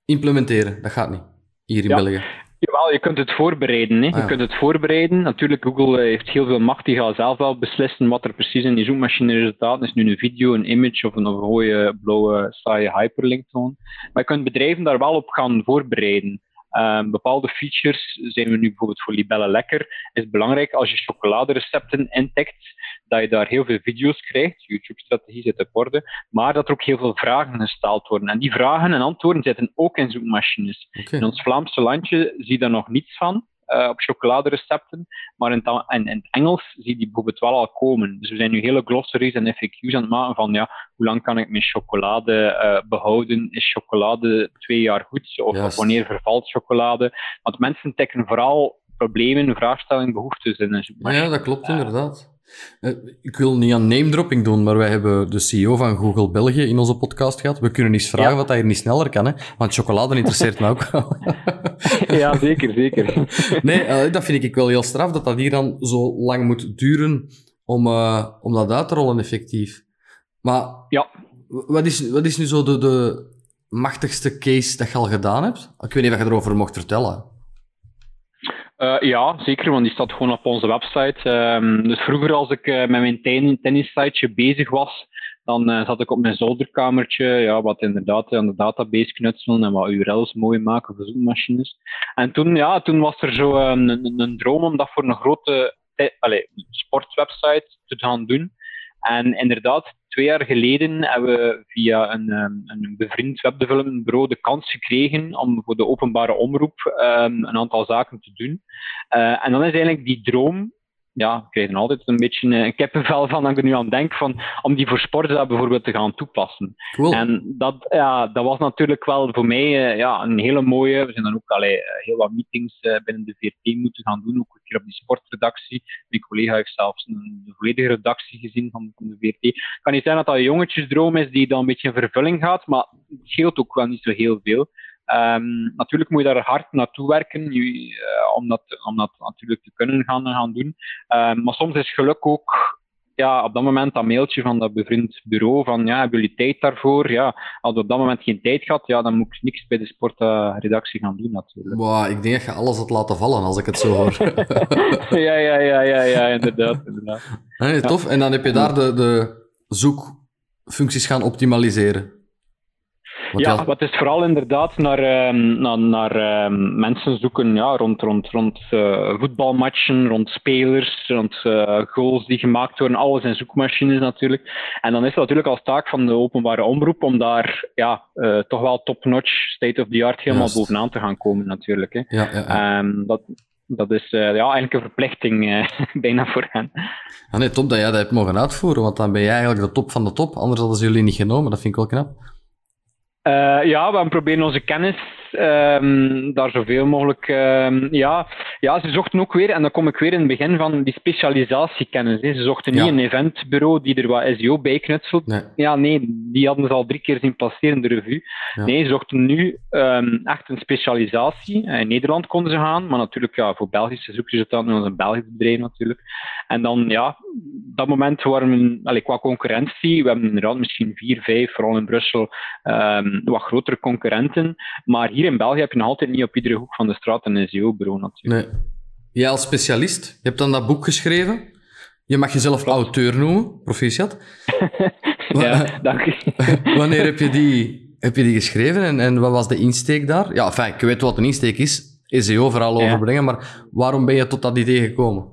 implementeren. Dat gaat niet, hier in ja. België. Jawel, je kunt het voorbereiden. Hè. Je Ah, kunt het voorbereiden. Natuurlijk, Google eh, heeft heel veel macht. Die gaat zelf wel beslissen wat er precies in die zoekmachine resultaten is. Nu een video, een image of een, of een mooie blauwe saaie hyperlink toon. Maar je kunt bedrijven daar wel op gaan voorbereiden. Ehm, bepaalde features zijn we nu bijvoorbeeld voor Libelle Lekker. Is belangrijk als je chocoladerecepten intikt, dat je daar heel veel video's krijgt. YouTube-strategie zit op orde. Maar dat er ook heel veel vragen gesteld worden. En die vragen en antwoorden zitten ook in zoekmachines. In ons Vlaamse landje zie je daar nog niets van. Eh, op chocoladerecepten, maar in, het, in, in het Engels zie je die bijvoorbeeld wel al komen. Dus we zijn nu hele glossaries en FAQ's aan het maken van ja, hoe lang kan ik mijn chocolade eh, behouden? Is chocolade twee jaar goed? Of, wanneer vervalt chocolade? Want mensen tikken vooral problemen, vraagstellingen, behoeftes in Maar ja, dat klopt inderdaad. Eh, Ik wil niet aan name-dropping doen, maar wij hebben de CEO van Google België in onze podcast gehad. We kunnen eens vragen Ja. wat hij hier niet sneller kan, hè? want chocolade interesseert me ook wel. (laughs) Ja, zeker, zeker. Nee, eh, dat vind ik wel heel straf, dat dat hier dan zo lang moet duren om, eh, om dat uit te rollen effectief. Maar Ja. wat is, wat is nu zo de, de machtigste case dat je al gedaan hebt? Ik weet niet of je erover mocht vertellen. Eh, ja, zeker, want die staat gewoon op onze website. Ehm, dus vroeger, als ik eh, met mijn ten- tennissiteje bezig was, dan eh, zat ik op mijn zolderkamertje, ja, wat inderdaad aan de database knutselen en wat URL's mooi maken voor zoekmachines. En toen, ja, toen was er zo eh, een, een, een droom om dat voor een grote te- allee, sportwebsite te gaan doen. En inderdaad, twee jaar geleden hebben we via een, ehm, een bevriend webdevelopmentbureau de kans gekregen om voor de openbare omroep ehm, een aantal zaken te doen. Eh, en dan is eigenlijk die droom, ja, ik krijg er altijd een beetje eh, een kippenvel van als ik er nu aan denk, van, om die voor sporten bijvoorbeeld te gaan toepassen. Cool. En dat, ja, dat was natuurlijk wel voor mij eh, ja, een hele mooie. We zijn dan ook allee, eh, heel wat meetings binnen de VRT moeten gaan doen, ook een keer op die sportredactie. Mijn collega heeft zelfs een, de volledige redactie gezien van, van de VRT. Het kan niet zijn dat dat een jongetjesdroom is die dan een beetje in vervulling gaat, maar het scheelt ook wel niet zo heel veel. Ehm, natuurlijk moet je daar hard naartoe werken je, eh, om, dat, om dat natuurlijk te kunnen gaan, gaan doen. Ehm, maar soms is geluk ook ja, op dat moment dat mailtje van dat bevriend bureau van ja, hebben jullie tijd daarvoor? Ja, als we op dat moment geen tijd gehad, ja, dan moet ik niks bij de sportredactie gaan doen natuurlijk. Wow, ik denk dat je alles had laten vallen als ik het zo hoor. (laughs) ja, ja, ja, ja, ja, inderdaad. inderdaad. Tof. En dan heb je daar de, de zoekfuncties gaan optimaliseren. Want Ja, wat is vooral inderdaad naar, ehm, naar, naar ehm, mensen zoeken ja, rond, rond, rond eh, voetbalmatchen, rond spelers, rond eh, goals die gemaakt worden, alles in zoekmachines natuurlijk. En dan is het natuurlijk als taak van de openbare omroep om daar ja, eh, toch wel top-notch, state-of-the-art helemaal bovenaan te gaan komen natuurlijk. Hè. ja, ja, ja. Ehm, dat, dat is ja, eigenlijk een verplichting (laughs) bijna voor hen. Ah, nee, top dat jij dat hebt mogen uitvoeren, want dan ben jij eigenlijk de top van de top. Anders hadden ze jullie niet genomen. Dat vind ik wel knap. Eh, ja, we proberen onze kennis ehm, daar zoveel mogelijk. ehm, ja. Ja, ze zochten ook weer, en dan kom ik weer in het begin van die specialisatiekennis. Ze zochten niet Ja. een eventbureau die er wat SEO bij knutselt. Nee. Ja, nee, die hadden ze al drie keer zien passeren in de revue. Ja. Nee, ze zochten nu ehm, echt een specialisatie. Eh, In Nederland konden ze gaan, maar natuurlijk ja, voor Belgische zoekresultaten was een Belgisch bedrijf natuurlijk. En dan, ja, dat moment waren we, allee, qua concurrentie, we hebben inderdaad misschien vier, vijf, vooral in Brussel, ehm, wat grotere concurrenten. Maar hier in België heb je nog altijd niet op iedere hoek van de straat een SEO-bureau natuurlijk. Nee. Jij als specialist, je hebt dan dat boek geschreven. Je mag jezelf auteur noemen, proficiat. (laughs) ja, dank je. (laughs) Wanneer heb je die, heb je die geschreven en, en wat was de insteek daar? Ja, enfin, ik weet wat een insteek is, SEO vooral Ja. overbrengen, maar waarom ben je tot dat idee gekomen?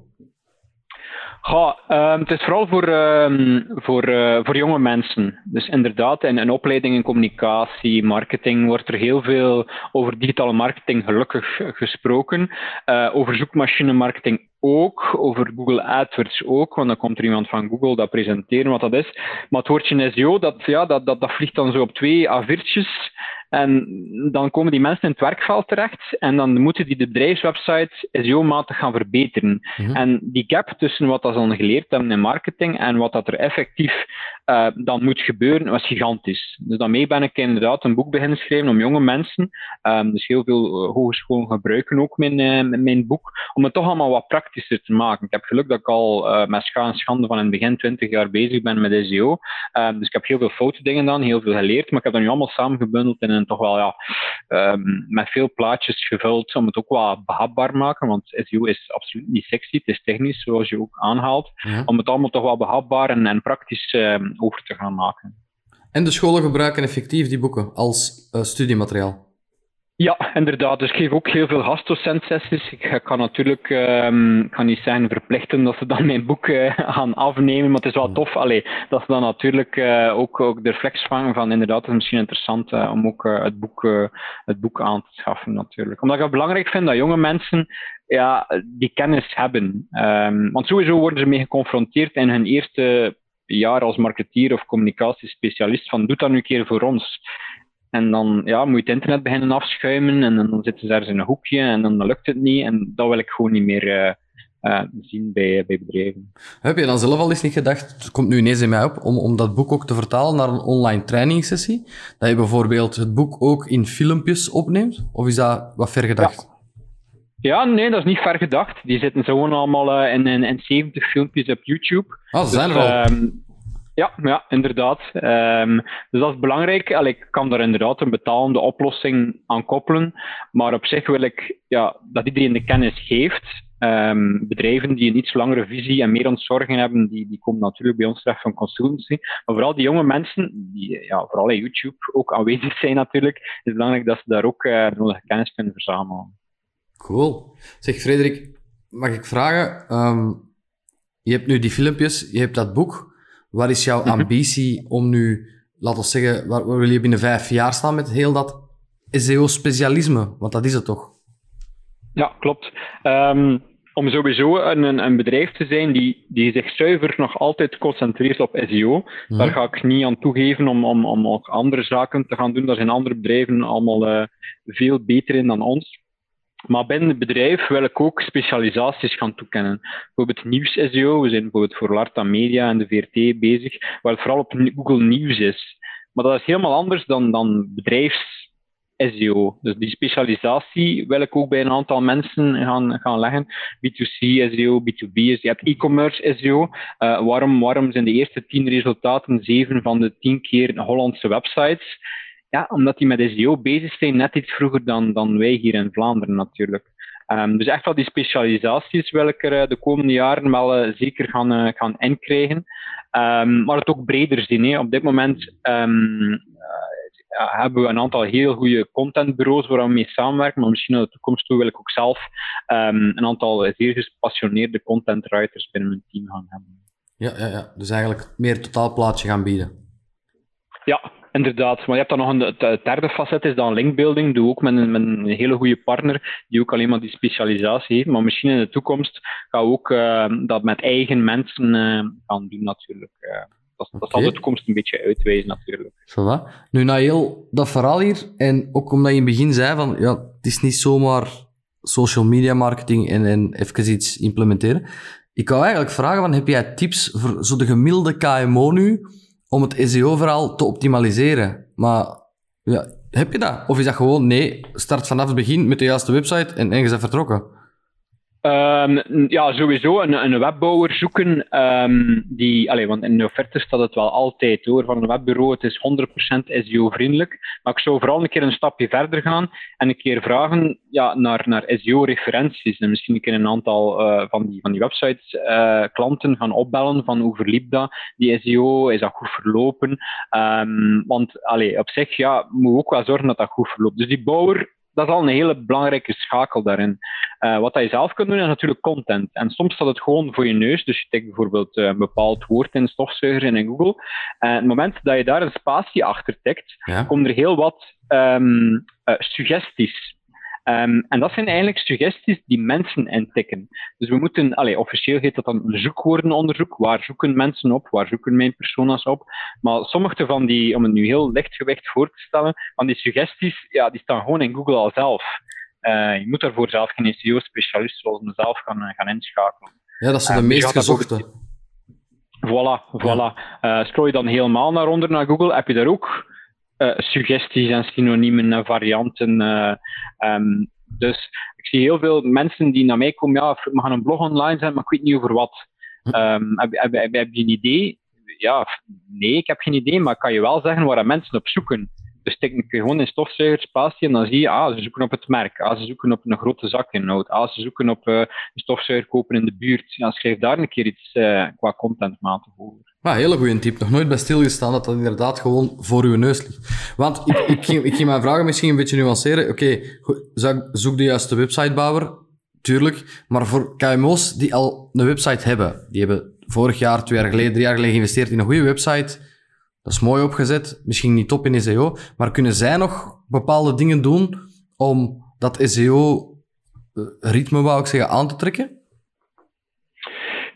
Goh, ehm, het is vooral voor, ehm, voor, eh, voor jonge mensen. Dus inderdaad, in een opleiding in communicatie, marketing, wordt er heel veel over digitale marketing gelukkig gesproken. Eh, over zoekmachine-marketing ook, over Google AdWords ook, want dan komt er iemand van Google dat presenteren wat dat is. Maar het woordje SEO, dat, ja, dat, dat, dat vliegt dan zo op twee A4'tjes. En dan komen die mensen in het werkveld terecht en dan moeten die de bedrijfswebsite SEO-matig gaan verbeteren. Mhm. En die gap tussen wat dat ze dan geleerd hebben in marketing en wat dat er effectief eh, dan moet gebeuren, was gigantisch. Dus daarmee ben ik inderdaad een boek beginnen schrijven om jonge mensen, ehm, dus heel veel eh, hogescholen gebruiken ook mijn, eh, mijn boek, om het toch allemaal wat praktischer te maken. Ik heb geluk dat ik al met scha en schande van in het begin 20 jaar bezig ben met SEO. Ehm, dus ik heb heel veel foute dingen gedaan, heel veel geleerd, maar ik heb dat nu allemaal samengebundeld in een toch wel ja, ehm, met veel plaatjes gevuld om het ook wel behapbaar maken, want SEO is absoluut niet sexy, het is technisch, zoals je ook aanhaalt, om het allemaal toch wel behapbaar en, en praktisch ehm, over te gaan maken. En de scholen gebruiken effectief die boeken als uh, studiemateriaal? Ja, inderdaad. Dus ik geef ook heel veel gastdocentsessies. Ik kan natuurlijk um, kan niet zijn verplichten dat ze dan mijn boek uh, gaan afnemen, maar het is wel tof allee, dat ze dan natuurlijk uh, ook, ook de reflex vangen van inderdaad, het is misschien interessant uh, om ook het, boek, het boek aan te schaffen natuurlijk. Omdat ik het belangrijk vind dat jonge mensen ja, die kennis hebben. Um, want sowieso worden ze mee geconfronteerd in hun eerste jaar als marketeer of communicatiespecialist van doe dat nu een keer voor ons. En dan ja, moet je het internet beginnen afschuimen en dan zitten ze ergens in een hoekje en dan lukt het niet. En dat wil ik gewoon niet meer uh, uh, zien bij, bij bedrijven. Heb je dan zelf al eens niet gedacht, het komt nu ineens in mij op, om, om dat boek ook te vertalen naar een online trainingssessie? Dat je bijvoorbeeld het boek ook in filmpjes opneemt? Of is dat wat ver gedacht? Ja. Ja, nee, dat is niet ver gedacht. Die zitten gewoon allemaal uh, in, in, in 70 filmpjes op YouTube. Oh, ze zijn dus, er al. Um, ja, ja inderdaad. Um, dus dat is belangrijk. Allee, ik kan daar inderdaad een betalende oplossing aan koppelen. Maar op zich wil ik ja, dat iedereen de kennis geeft. Um, bedrijven die een iets langere visie en meer ontzorgen hebben, die, die komen natuurlijk bij ons terecht van consultancy. Maar vooral die jonge mensen, die ja, vooral in YouTube ook aanwezig zijn natuurlijk, is het belangrijk dat ze daar ook uh, nodige kennis kunnen verzamelen. Cool. Zeg Frederik, mag ik vragen, um, je hebt nu die filmpjes, je hebt dat boek. Wat is jouw mhm. ambitie om nu, laten we zeggen, waar, waar, wil je binnen vijf jaar staan met heel dat SEO-specialisme? Want dat is het toch? Ja, klopt. Um, om sowieso een, een, bedrijf te zijn die, die zich zuiver nog altijd concentreert op SEO. Mhm. Daar ga ik niet aan toegeven om, om, om ook andere zaken te gaan doen. Daar zijn andere bedrijven allemaal uh, veel beter in dan ons. Maar binnen het bedrijf wil ik ook specialisaties gaan toekennen. Bijvoorbeeld nieuws-SEO, we zijn bijvoorbeeld voor Larta Media en de VRT bezig, waar het vooral op Google Nieuws is. Maar dat is helemaal anders dan, dan bedrijfs-SEO. Dus die specialisatie wil ik ook bij een aantal mensen gaan, gaan leggen. B2C SEO, B2B, je hebt e-commerce SEO. Uh, waarom, waarom zijn de eerste tien resultaten zeven van de tien keer Hollandse websites? Ja, omdat die met SEO bezig zijn, net iets vroeger dan, dan wij hier in Vlaanderen natuurlijk. Um, dus echt wel die specialisaties wil ik er eh, de komende jaren wel uh, zeker gaan, uh, gaan inkrijgen. Um, maar het ook breder zien. Hè. Op dit moment um, hebben we een aantal heel goede contentbureaus waar we mee samenwerken, maar misschien in de toekomst toe wil ik ook zelf een aantal zeer gepassioneerde contentwriters binnen mijn team gaan hebben. Ja, ja, ja. dus eigenlijk meer totaalplaatje gaan bieden. Ja, Inderdaad, maar je hebt dan nog een het derde facet, is dan linkbuilding. Doe ook met een, met een hele goede partner die ook alleen maar die specialisatie heeft. Maar misschien in de toekomst gaan we ook uh, dat met eigen mensen uh, gaan doen natuurlijk. Uh, dat, okay. dat zal de toekomst een beetje uitwijzen natuurlijk. Voilà. Nu, na heel dat verhaal hier, en ook omdat je in het begin zei van, ja, het is niet zomaar social media marketing en, en even iets implementeren. Ik wou eigenlijk vragen, van, heb jij tips voor zo de gemiddelde KMO nu om het SEO-verhaal te optimaliseren. Maar ja, heb je dat? Of is dat gewoon, nee, start vanaf het begin met de juiste website en, en vertrokken? Um, ja, sowieso een, een webbouwer zoeken. Um, die, allez, want in de offerte staat het wel altijd hoor, van een webbureau. Het is 100% SEO-vriendelijk. Maar ik zou vooral een keer een stapje verder gaan en een keer vragen ja, naar, naar SEO-referenties. En misschien een keer een aantal uh, van, die, van die websites uh, klanten gaan opbellen van hoe verliep dat, die SEO, is dat goed verlopen? Um, want allez, op zich ja, moet ook wel zorgen dat dat goed verloopt. Dus die bouwer dat is al een hele belangrijke schakel daarin. Uh, wat je zelf kunt doen, is natuurlijk content. En soms staat het gewoon voor je neus. Dus je tikt bijvoorbeeld uh, een bepaald woord in stofzuiger in Google. En uh, het moment dat je daar een spatie achter tikt, ja. komen er heel wat um, suggesties Um, en dat zijn eigenlijk suggesties die mensen intikken. Dus we moeten, allez, officieel heet dat dan een zoekwoordenonderzoek. Waar zoeken mensen op? Waar zoeken mijn persona's op? Maar sommige van die, om het nu heel lichtgewicht voor te stellen, van die suggesties, ja, die staan gewoon in Google al zelf. Uh, je moet daarvoor zelf geen SEO-specialist zoals mezelf gaan, uh, gaan inschakelen. Ja, dat zijn de um, meest gezochte. Voilà, voilà. Ja. Uh, scroll je dan helemaal naar onder naar Google, heb je daar ook suggesties en synoniemen en varianten. Uh, um, dus ik zie heel veel mensen die naar mij komen, ja, we gaan een blog online zijn, maar ik weet niet over wat. Um, heb, heb, heb, heb, je een idee? Ja, nee, ik heb geen idee, maar ik kan je wel zeggen waar mensen op zoeken. Dus tik ik gewoon in stofzuigerspatie en dan zie je, ah, ze zoeken op het merk. Ah, ze zoeken op een grote zakinhoud. Ah, ze zoeken op uh, een stofzuiger kopen in de buurt. Ja, schrijf daar een keer iets uh, qua contentmaten over. Ah, hele goede tip. Nog nooit bij stilgestaan dat dat inderdaad gewoon voor uw neus ligt. Want ik, ik, ging, ik ging mijn vragen misschien een beetje nuanceren. Oké, zoek de juiste websitebouwer. Tuurlijk. Maar voor KMO's die al een website hebben, die hebben vorig jaar, twee jaar geleden, drie jaar geleden geïnvesteerd in een goede website. Dat is mooi opgezet, misschien niet top in SEO, maar kunnen zij nog bepaalde dingen doen om dat SEO-ritme, wou ik zeggen, aan te trekken?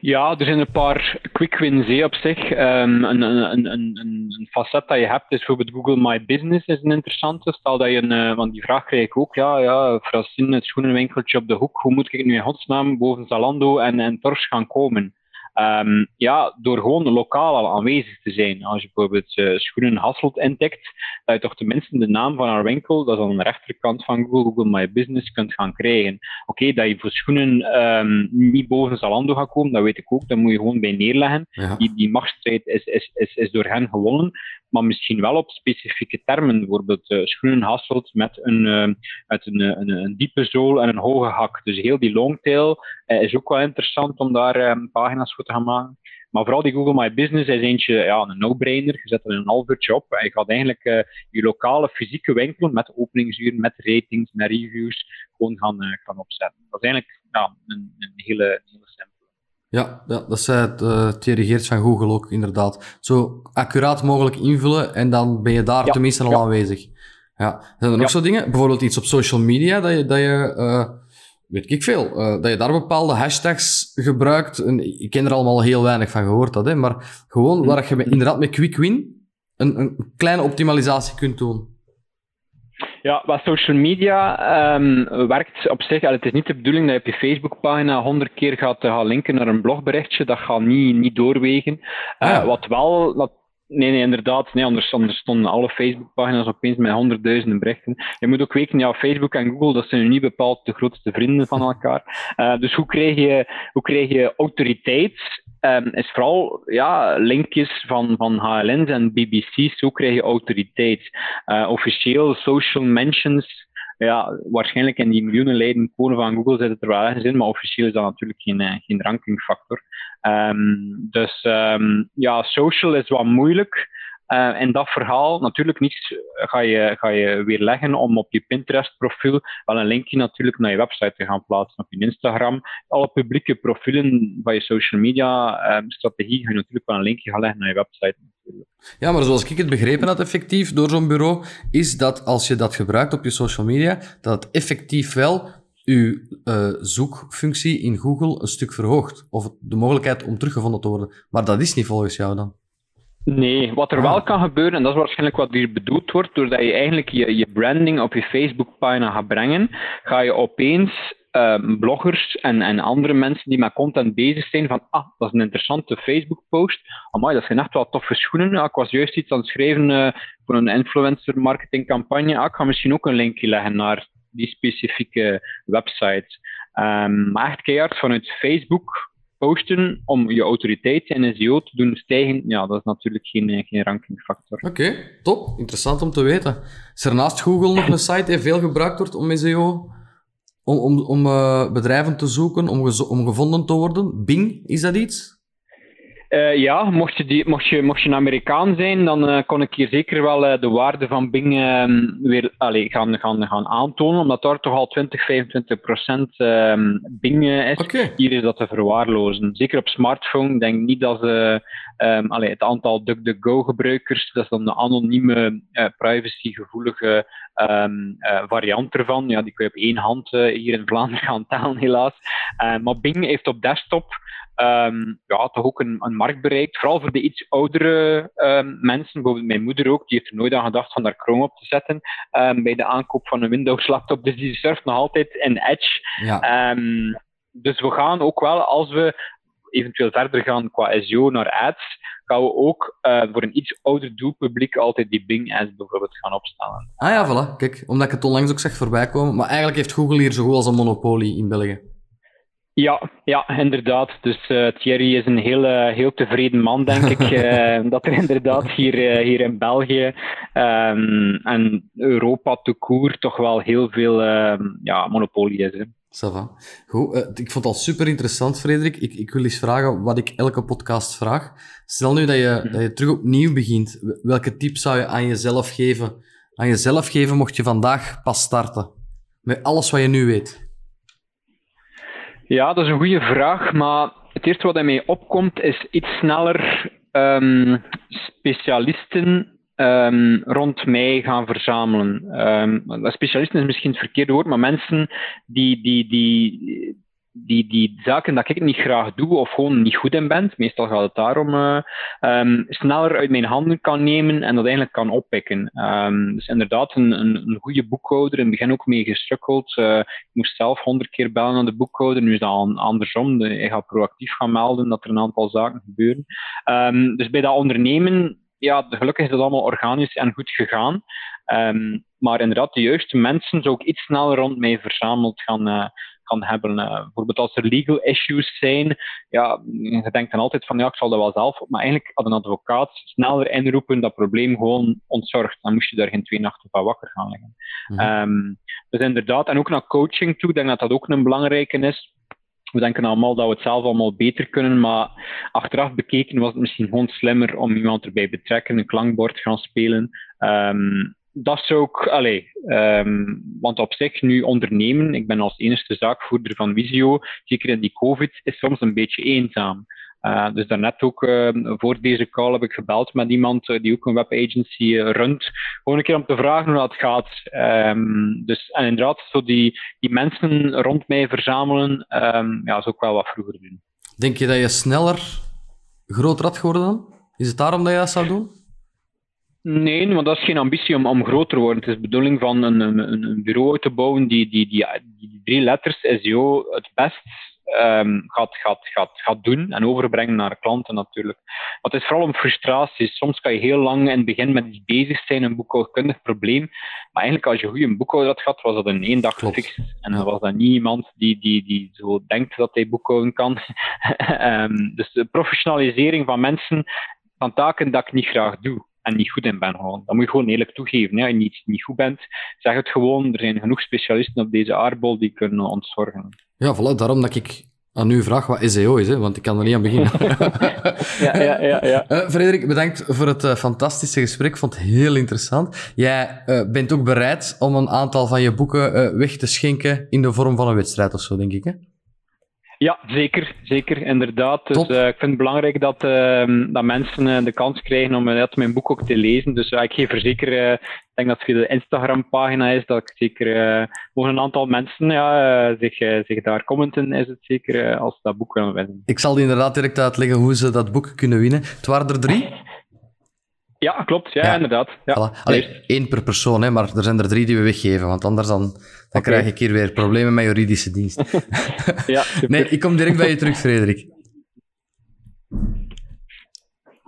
Ja, er zijn een paar quick wins op zich. Um, een, facet dat je hebt is bijvoorbeeld Google My Business is een interessante. Stel dat je een, uh, want die vraag krijg ik ook, ja, ja, Francine, het schoenenwinkeltje op de hoek, hoe moet ik nu in godsnaam boven Zalando en, en Tors gaan komen? Um, ja, door gewoon lokaal al aanwezig te zijn. Als je bijvoorbeeld uh, schoenen Hasselt intikt, dat je toch tenminste de naam van haar winkel, dat is aan de rechterkant van Google, Google My Business, kunt gaan krijgen. Oké, okay, dat je voor schoenen um, niet boven Zalando gaat komen, dat weet ik ook, dat moet je gewoon bij neerleggen. Ja. Die, die machtsstrijd is, is, is, is door hen gewonnen maar misschien wel op specifieke termen. Bijvoorbeeld uh, schoenen Hasselt met een, uh, een, een, een, diepe zool en een hoge hak. Dus heel die longtail uh, is ook wel interessant om daar pagina's voor te gaan maken. Maar vooral die Google My Business is eentje, ja, een no-brainer. Je zet er een half uurtje op en je gaat eigenlijk je lokale fysieke winkel met openingsuren, met ratings, met reviews gewoon gaan, gaan opzetten. Dat is eigenlijk ja, een, een hele, hele simpele. Ja, ja dat zei het uh, Thierry van Google ook, inderdaad. Zo accuraat mogelijk invullen en dan ben je daar tenminste al aanwezig. Ja. Zijn er nog zo dingen? Bijvoorbeeld iets op social media dat je, dat je uh, weet ik veel, uh, dat je daar bepaalde hashtags gebruikt. En ik ken er allemaal heel weinig van gehoord, dat, hè, maar gewoon hm. waar je inderdaad met quick win een, een kleine optimalisatie kunt doen. Ja, wat social media um, werkt op zich. Het is niet de bedoeling dat je op je Facebookpagina honderd keer gaat, uh, gaan linken naar een blogberichtje. Dat gaat niet, niet doorwegen. Uh, Wat wel, dat, Nee, nee, inderdaad. Nee, anders, anders stonden alle Facebookpagina's opeens met honderdduizenden berichten. Je moet ook weten, ja, Facebook en Google, dat zijn nu niet bepaald de grootste vrienden van elkaar. Uh, dus hoe krijg je, hoe krijg je autoriteit? Um, is vooral ja, linkjes van, van HLN's en BBC's. Hoe krijg je autoriteit? Uh, officieel social mentions ja, waarschijnlijk in die miljoenen leden konen van Google zit het er wel ergens in, maar officieel is dat natuurlijk geen, eh, geen rankingfactor. Um, dus um, ja, social is wat moeilijk. Uh, en dat verhaal, natuurlijk niets ga je, ga je weer leggen om op je Pinterest-profiel wel een linkje natuurlijk naar je website te gaan plaatsen. Op je Instagram, alle publieke profielen van je social media um, strategie ga je natuurlijk wel een linkje gaan leggen naar je website. Ja, maar zoals ik het begrepen had effectief door zo'n bureau, is dat als je dat gebruikt op je social media, dat het effectief wel je zoekfunctie in Google een stuk verhoogt. Of de mogelijkheid om teruggevonden te worden. Maar dat is niet volgens jou dan. Nee, wat er wel kan gebeuren, en dat is waarschijnlijk wat hier bedoeld wordt, doordat je eigenlijk je, je branding op je Facebook-pagina gaat brengen, ga je opeens uh, bloggers en, en andere mensen die met content bezig zijn van, ah, dat is een interessante Facebook-post. Amai, dat zijn echt wel toffe schoenen. Ah, ik was juist iets aan het schrijven uh, voor een influencer marketingcampagne. Ah, ik ga misschien ook een linkje leggen naar die specifieke website. Um, maar echt keihard vanuit Facebook posten om je autoriteit in SEO te doen stijgen, ja, dat is natuurlijk geen, geen rankingfactor. Oké, top. Interessant om te weten. Is er naast Google nog een site die veel gebruikt wordt om SEO, om, om, om uh, bedrijven te zoeken, om, om gevonden te worden? Bing, is dat iets? Uh, ja, mocht je, die, mocht, je, mocht je een Amerikaan zijn, dan uh, kon ik hier zeker wel uh, de waarde van Bing uh, weer allez, gaan, gaan, gaan aantonen, omdat daar toch al 20, 25 procent ehm, Bing is. Okay. Hier is dat te verwaarlozen. Zeker op smartphone denk niet dat ze um, allez, het aantal DuckDuckGo-gebruikers, dat is dan de anonieme, privacygevoelige um, variant ervan. Ja, die kun je op één hand hier in Vlaanderen gaan tellen, helaas. maar Bing heeft op desktop um, ja, toch ook een, een, markt bereikt. Vooral voor de iets oudere um, mensen. Bijvoorbeeld mijn moeder ook, die heeft er nooit aan gedacht van daar Chrome op te zetten um, bij de aankoop van een Windows laptop. Dus die surft nog altijd in Edge. Ja. dus we gaan ook wel, als we eventueel verder gaan qua SEO naar ads, gaan we ook uh, voor een iets ouder doelpubliek altijd die Bing ads bijvoorbeeld gaan opstellen. Ah ja, voilà. Kijk, omdat ik het onlangs ook zeg voorbij komen. Maar eigenlijk heeft Google hier zo goed als een monopolie in België. Ja, ja, inderdaad. Dus uh, Thierry is een heel, uh, heel tevreden man, denk ik. Uh, (laughs) dat er inderdaad hier, hier in België um, en Europa te koer toch wel heel veel ja, monopolie is. Hè. Goed, ik vond het al super interessant, Frederik. Ik, ik wil eens vragen wat ik elke podcast vraag. Stel nu dat je, dat je terug opnieuw begint. Welke tip zou je aan jezelf geven? Aan jezelf geven mocht je vandaag pas starten. Met alles wat je nu weet. Ja, dat is een goede vraag, maar het eerste wat mij opkomt is iets sneller um, specialisten um, rond mij gaan verzamelen. Um, specialisten is misschien het verkeerde woord, maar mensen die, die, die, die, die zaken dat ik niet graag doe of gewoon niet goed in ben, meestal gaat het daarom, uh, um, sneller uit mijn handen kan nemen en dat eigenlijk kan oppikken. Um, dus inderdaad, een, een, een, goede boekhouder, in het begin ook mee gestrukkeld. Uh, ik moest zelf honderd keer bellen aan de boekhouder, nu is dat andersom. Ik ga proactief gaan melden dat er een aantal zaken gebeuren. Um, dus bij dat ondernemen, ja, gelukkig is dat allemaal organisch en goed gegaan. Maar inderdaad, de juiste mensen zou ik iets sneller rond mij verzameld gaan, uh, kan hebben. Uh, bijvoorbeeld als er legal issues zijn, ja, je denkt dan altijd van ja, ik zal dat wel zelf op, maar eigenlijk had een advocaat sneller inroepen dat probleem gewoon ontzorgt. Dan moest je daar geen twee nachten van wakker gaan liggen. Mm um, dus inderdaad, en ook naar coaching toe, ik denk dat dat ook een belangrijke is. We denken allemaal dat we het zelf allemaal beter kunnen, maar achteraf bekeken was het misschien gewoon slimmer om iemand erbij te betrekken, een klankbord gaan spelen. Um, dat zou ook, allee, um, want op zich nu ondernemen, ik ben als enige zaakvoerder van Visio, zeker in die COVID, is soms een beetje eenzaam. Uh, dus daarnet ook, uh, voor deze call heb ik gebeld met iemand uh, die ook een webagency runt, gewoon een keer om te vragen hoe dat gaat. Um, dus, en inderdaad, zo die, die mensen rond mij verzamelen, um, ja, zou ik wel wat vroeger doen. Denk je dat je sneller groter had geworden dan? Is het daarom dat je dat zou doen? Nee, want dat is geen ambitie om, om groter te worden. Het is de bedoeling van een, een, een bureau te bouwen die die, die, die drie letters SEO het best um, gaat, gaat, gaat, gaat doen en overbrengen naar klanten natuurlijk. Maar het is vooral om frustraties. Soms kan je heel lang in het begin met iets bezig zijn, een boekhoudkundig probleem. Maar eigenlijk als je goed een boekhouder had gehad, was dat in één dag gefixt. En dan was dat niet iemand die, die, die zo denkt dat hij boekhouden kan. um, (laughs) dus de professionalisering van mensen, van taken dat ik niet graag doe en niet goed in ben. Gewoon. Dat moet je gewoon eerlijk toegeven. Hè. Als je niet, niet goed bent, zeg het gewoon. Er zijn genoeg specialisten op deze aardbol die kunnen ontzorgen. Ja, voilà, daarom dat ik aan u vraag wat SEO is, hè, want ik kan er niet aan beginnen. (laughs) ja, ja, ja. ja. Uh, Frederik, bedankt voor het uh, fantastische gesprek. Ik vond het heel interessant. Jij uh, bent ook bereid om een aantal van je boeken weg te schenken in de vorm van een wedstrijd of zo, denk ik, hè? Ja, zeker. Zeker, inderdaad. Dus uh, ik vind het belangrijk dat, uh, dat mensen uh, de kans krijgen om dat mijn boek ook te lezen. Dus ik geef er zeker, ik denk dat het de Instagram-pagina is, dat ik zeker, mogen een aantal mensen ja, zich, zich daar commenten, is het zeker, als ze dat boek willen winnen. Ik zal inderdaad direct uitleggen hoe ze dat boek kunnen winnen. Het waren er drie. Ja, klopt. Ja, inderdaad. Ja. Voilà. Allee, één per persoon, hè, maar er zijn er drie die we weggeven, want anders dan, dan krijg ik hier weer problemen met juridische dienst. (laughs) ja, (laughs) nee, ik kom direct bij je terug, Frederik.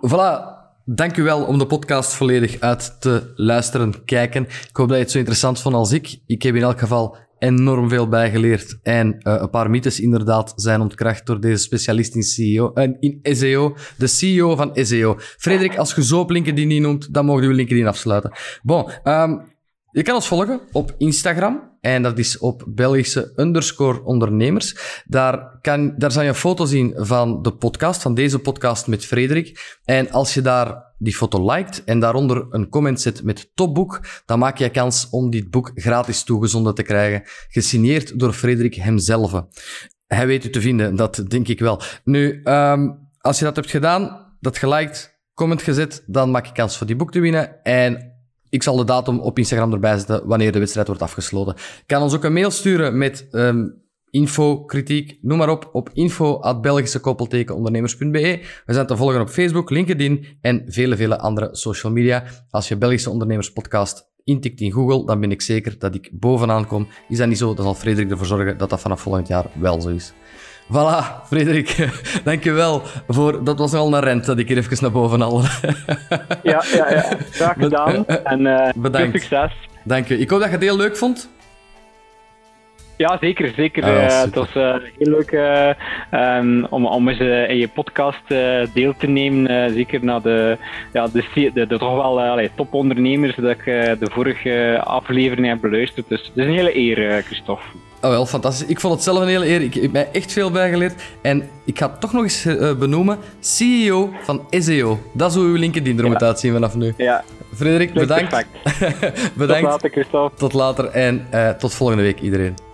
Voilà. Dank u wel om de podcast volledig uit te luisteren, kijken. Ik hoop dat je het zo interessant vond als ik. Ik heb in elk geval enorm veel bijgeleerd. En uh, een paar mythes inderdaad zijn ontkracht door deze specialist in, CEO, uh, in SEO. De CEO van SEO. Frederik, als je zo op LinkedIn niet noemt, dan mogen we LinkedIn afsluiten. Bon, um, je kan ons volgen op Instagram. En dat is op Belgische underscore ondernemers. Daar, kan, daar zal je een foto zien van de podcast, van deze podcast met Frederik. En als je daar die foto liked en daaronder een comment zet met topboek, dan maak je kans om dit boek gratis toegezonden te krijgen. Gesigneerd door Frederik hemzelf. Hij weet u te vinden, dat denk ik wel. Nu, um, als je dat hebt gedaan, dat geliked, comment gezet, dan maak je kans voor die boek te winnen. En ik zal de datum op Instagram erbij zetten wanneer de wedstrijd wordt afgesloten. Je kan ons ook een mail sturen met um, info, kritiek, noem maar op, op info.belgischekoppeltekenondernemers.be. We zijn te volgen op Facebook, LinkedIn en vele, vele andere social media. Als je Belgische Ondernemers Podcast intikt in Google, dan ben ik zeker dat ik bovenaan kom. Is dat niet zo, dan zal Frederik ervoor zorgen dat dat vanaf volgend jaar wel zo is. Voilà, Frederik, (laughs) dankjewel voor... Dat was wel een rent dat ik hier even naar boven haalde. ja, ja, ja. (laughs) Graag gedaan. En uh, Bedankt. succes. Dank je. Ik hoop dat je het heel leuk vond. Ja, zeker. zeker. Ah, ja, Eh, het was eh, heel leuk eh, ehm, om, om eens in je podcast deel te nemen. zeker naar de, ja, de, de, de, toch wel allee, topondernemers dat ik de vorige aflevering heb beluisterd. Dus het is een hele eer, Christophe. Oh wel, fantastisch. Ik vond het zelf een hele eer. Ik, heb mij echt veel bijgeleerd. En ik ga het toch nog eens benoemen. CEO van SEO. Dat is hoe uw LinkedIn er moet uitzien vanaf nu. Ja, Frederik, bedankt. perfect. (laughs) Tot bedankt. later, Christophe. Tot later en tot volgende week iedereen.